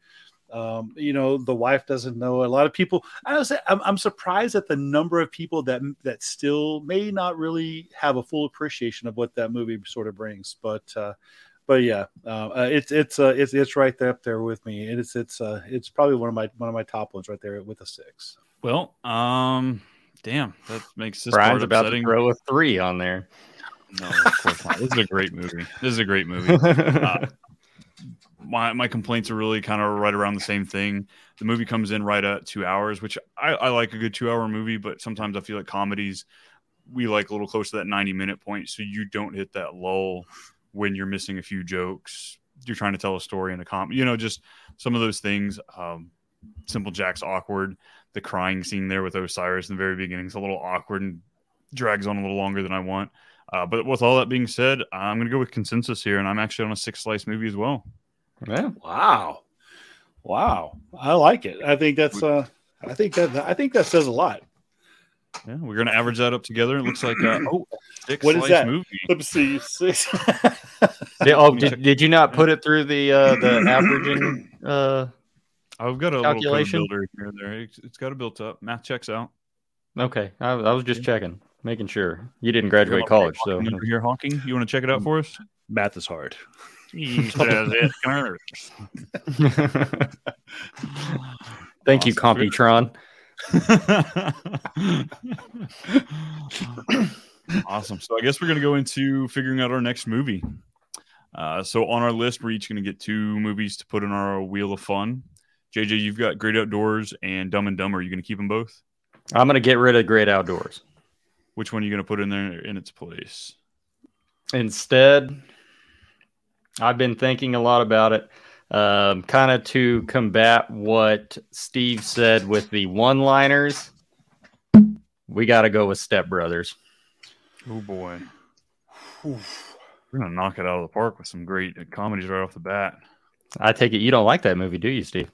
Um, you know, the wife doesn't know. A lot of people. I was I'm, I'm surprised at the number of people that that still may not really have a full appreciation of what that movie sort of brings. But uh, but yeah, uh, uh, it's it's uh, it's it's right there up there with me, it's it's uh, it's probably one of my one of my top ones right there with a six. Well, um, damn, that makes this Brian's part about upsetting. to throw a three on there. No, of course not. This is a great movie. This is a great movie. Uh, my my complaints are really kind of right around the same thing. The movie comes in right at two hours, which I, I like a good two hour movie, but sometimes I feel like comedies we like a little close to that ninety minute point, so you don't hit that lull when you're missing a few jokes you're trying to tell a story in a comp, you know, just some of those things. Um, Simple Jack's awkward. The crying scene there with Osiris in the very beginning is a little awkward and drags on a little longer than I want. Uh, but with all that being said, I'm going to go with consensus here, and I'm actually on a six slice movie as well. Yeah. Wow. Wow. I like it. I think that's uh I think that I think that says a lot. Yeah, we're going to average that up together. It looks like uh, oh, six What is slice that? movie. Let's see. Six. Did, oh, did, did you not put it through the uh, the averaging? Uh, I've got a Calculation? little code builder here and there. It's, it's got it built up. Math checks out. okay, I, I was just checking, making sure you didn't graduate college. So you're honking. You want to check it out for us? Math is hard. He says it hurts. thank you, Awesome. Computron. awesome. So I guess we're gonna go into figuring out our next movie. Uh, so on our list, we're each gonna get two movies to put in our wheel of fun. JJ, you've got Great Outdoors and Dumb and Dumber. Are you gonna keep them both? I'm gonna get rid of Great Outdoors. Which one are you gonna put in there in its place? Instead, I've been thinking a lot about it, um, kind of to combat what Steve said with the one-liners. We got to go with Step Brothers. Oh boy, we're gonna knock it out of the park with some great comedies right off the bat. I take it you don't like that movie, do you, Steve?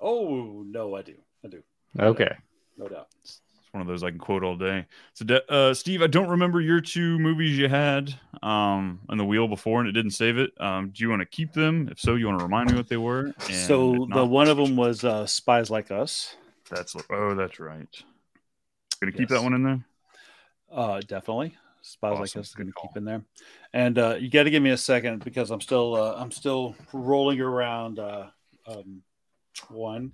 Oh no, I do. I do. Okay. No doubt. It's one of those I can quote all day. So, uh, Steve, I don't remember your two movies you had um, on the wheel before, and it didn't save it. Um, do you want to keep them? If so, you want to remind me what they were? And so the not, one of them was uh Spies Like Us. That's oh, that's right. Gonna keep Yes. that one in there. Uh definitely. Spies Like Awesome. Us is gonna keep in there. And uh you gotta give me a second because I'm still uh I'm still rolling around uh um one.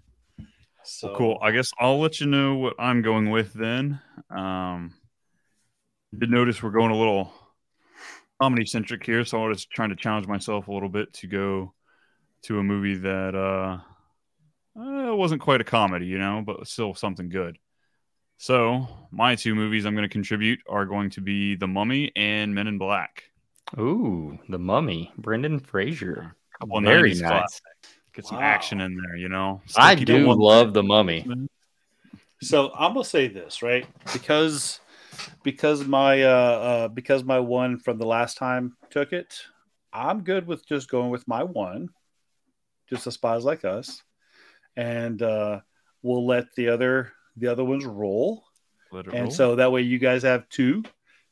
So Well, cool. I guess I'll let you know what I'm going with then. Um, did notice we're going a little comedy centric here, so I was trying to challenge myself a little bit to go to a movie that uh, uh wasn't quite a comedy, you know, but still something good. So my two movies I'm going to contribute are going to be The Mummy and Men in Black. Ooh, The Mummy, Brendan Fraser. Couple Very nice. classics. Get some Wow. action in there, you know. I Still do one- love The Mummy. So I'm gonna say this right because because my uh, uh because my one from the last time took it. I'm good with just going with my one, just the spies like us, and uh, we'll let the other the other ones roll. Let it And roll. so that way you guys have two,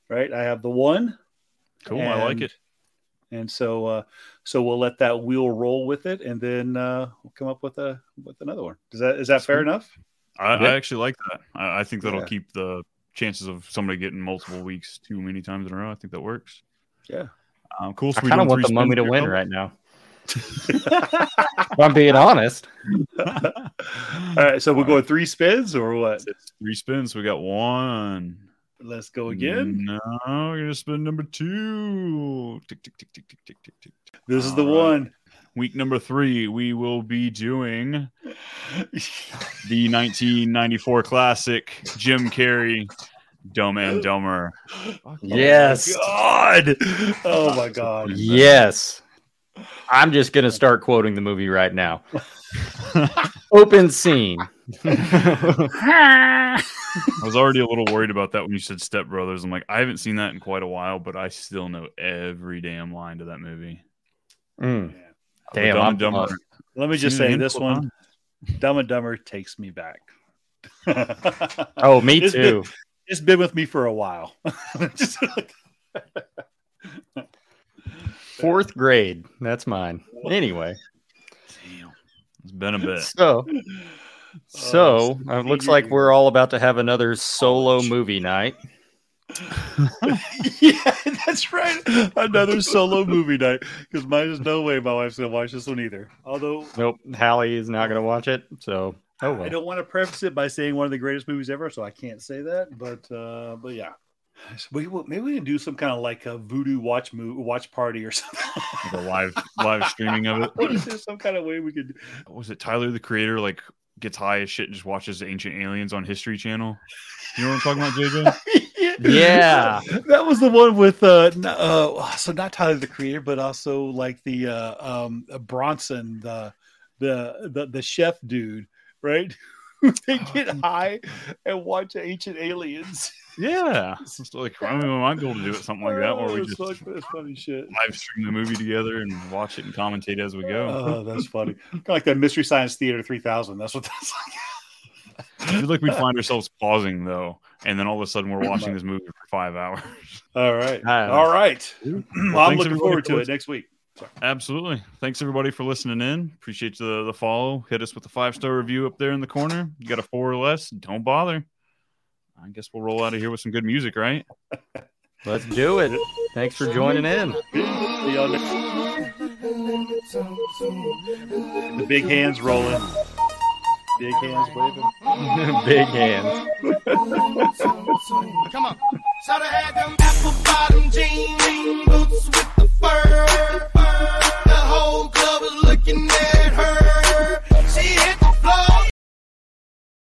right? I have the one. cool. I like it. And so uh so we'll let that wheel roll with it and then uh we'll come up with a with another one. Is that is that fair enough? I, Yeah. I actually like that. I, I think that'll Yeah. keep the chances of somebody getting multiple weeks too many times in a row. I think that works. Yeah. Um, cool. So I we kind of want the mummy to win Phil? right now. If I'm being honest. All right, so we're going three spins or what? It's three spins. We got one. Let's go again. No, we're gonna spin number two. Tick tick tick tick tick tick tick tick. This is the All right. one. Week number three, we will be doing the 1994 classic Jim Carrey, Dumb and Dumber. Oh yes. God. Oh my god. Yes. I'm just going to start quoting the movie right now. Open scene. I was already a little worried about that when you said Step Brothers. I'm like, I haven't seen that in quite a while, but I still know every damn line to that movie. Mm. But Damn, Dumb I'm and Dumber. Let me just say this one, time. Dumb and Dumber takes me back. Oh, me It's too. been- it's been with me for a while. Fourth grade. That's mine. Anyway, Damn, it's been a bit. so so uh, it looks like we're all about to have another solo movie night. yeah, that's right. Another solo movie night because mine is no way my wife's gonna watch this one either. Although Nope, Hallie is not going to watch it. So, oh I don't want to preface it by saying one of the greatest movies ever, so I can't say that. But uh, but yeah, So we will- maybe we can do some kind of like a voodoo watch movie, watch party or something. The live live streaming of it. what is there some kind of way we could? Was it Tyler the Creator? Like gets high as shit and just watches Ancient Aliens on History Channel. You know what I'm talking about, JJ? Yeah. that was the one with uh, uh so not Tyler the Creator, but also like the uh um Bronson, the the the, the chef dude, right? Oh, they get high and watch ancient aliens. Yeah, it's like I mean, we might be able to do it something like that, where oh, we Oh, just it's fuck- that's funny shit. live stream the movie together and watch it and commentate as we go. Oh, that's funny. Kind of like that Mystery Science Theater 3000. That's what that's like. I feel like we'd find ourselves pausing though, and then all of a sudden we're watching this movie for five hours. All right. All right. Well, I'm thanks, looking forward to it next week. Absolutely. Thanks everybody for listening in. Appreciate the the follow. Hit us with a five star review up there in the corner. You got a four or less? Don't bother. I guess we'll roll out of here with some good music, right? Let's do it. Thanks for joining in. See y'all next- The big hands rolling. Big hands waving. Big hands. Come on. Shoulda had them apple bottom jean boots with the whole club was looking at her.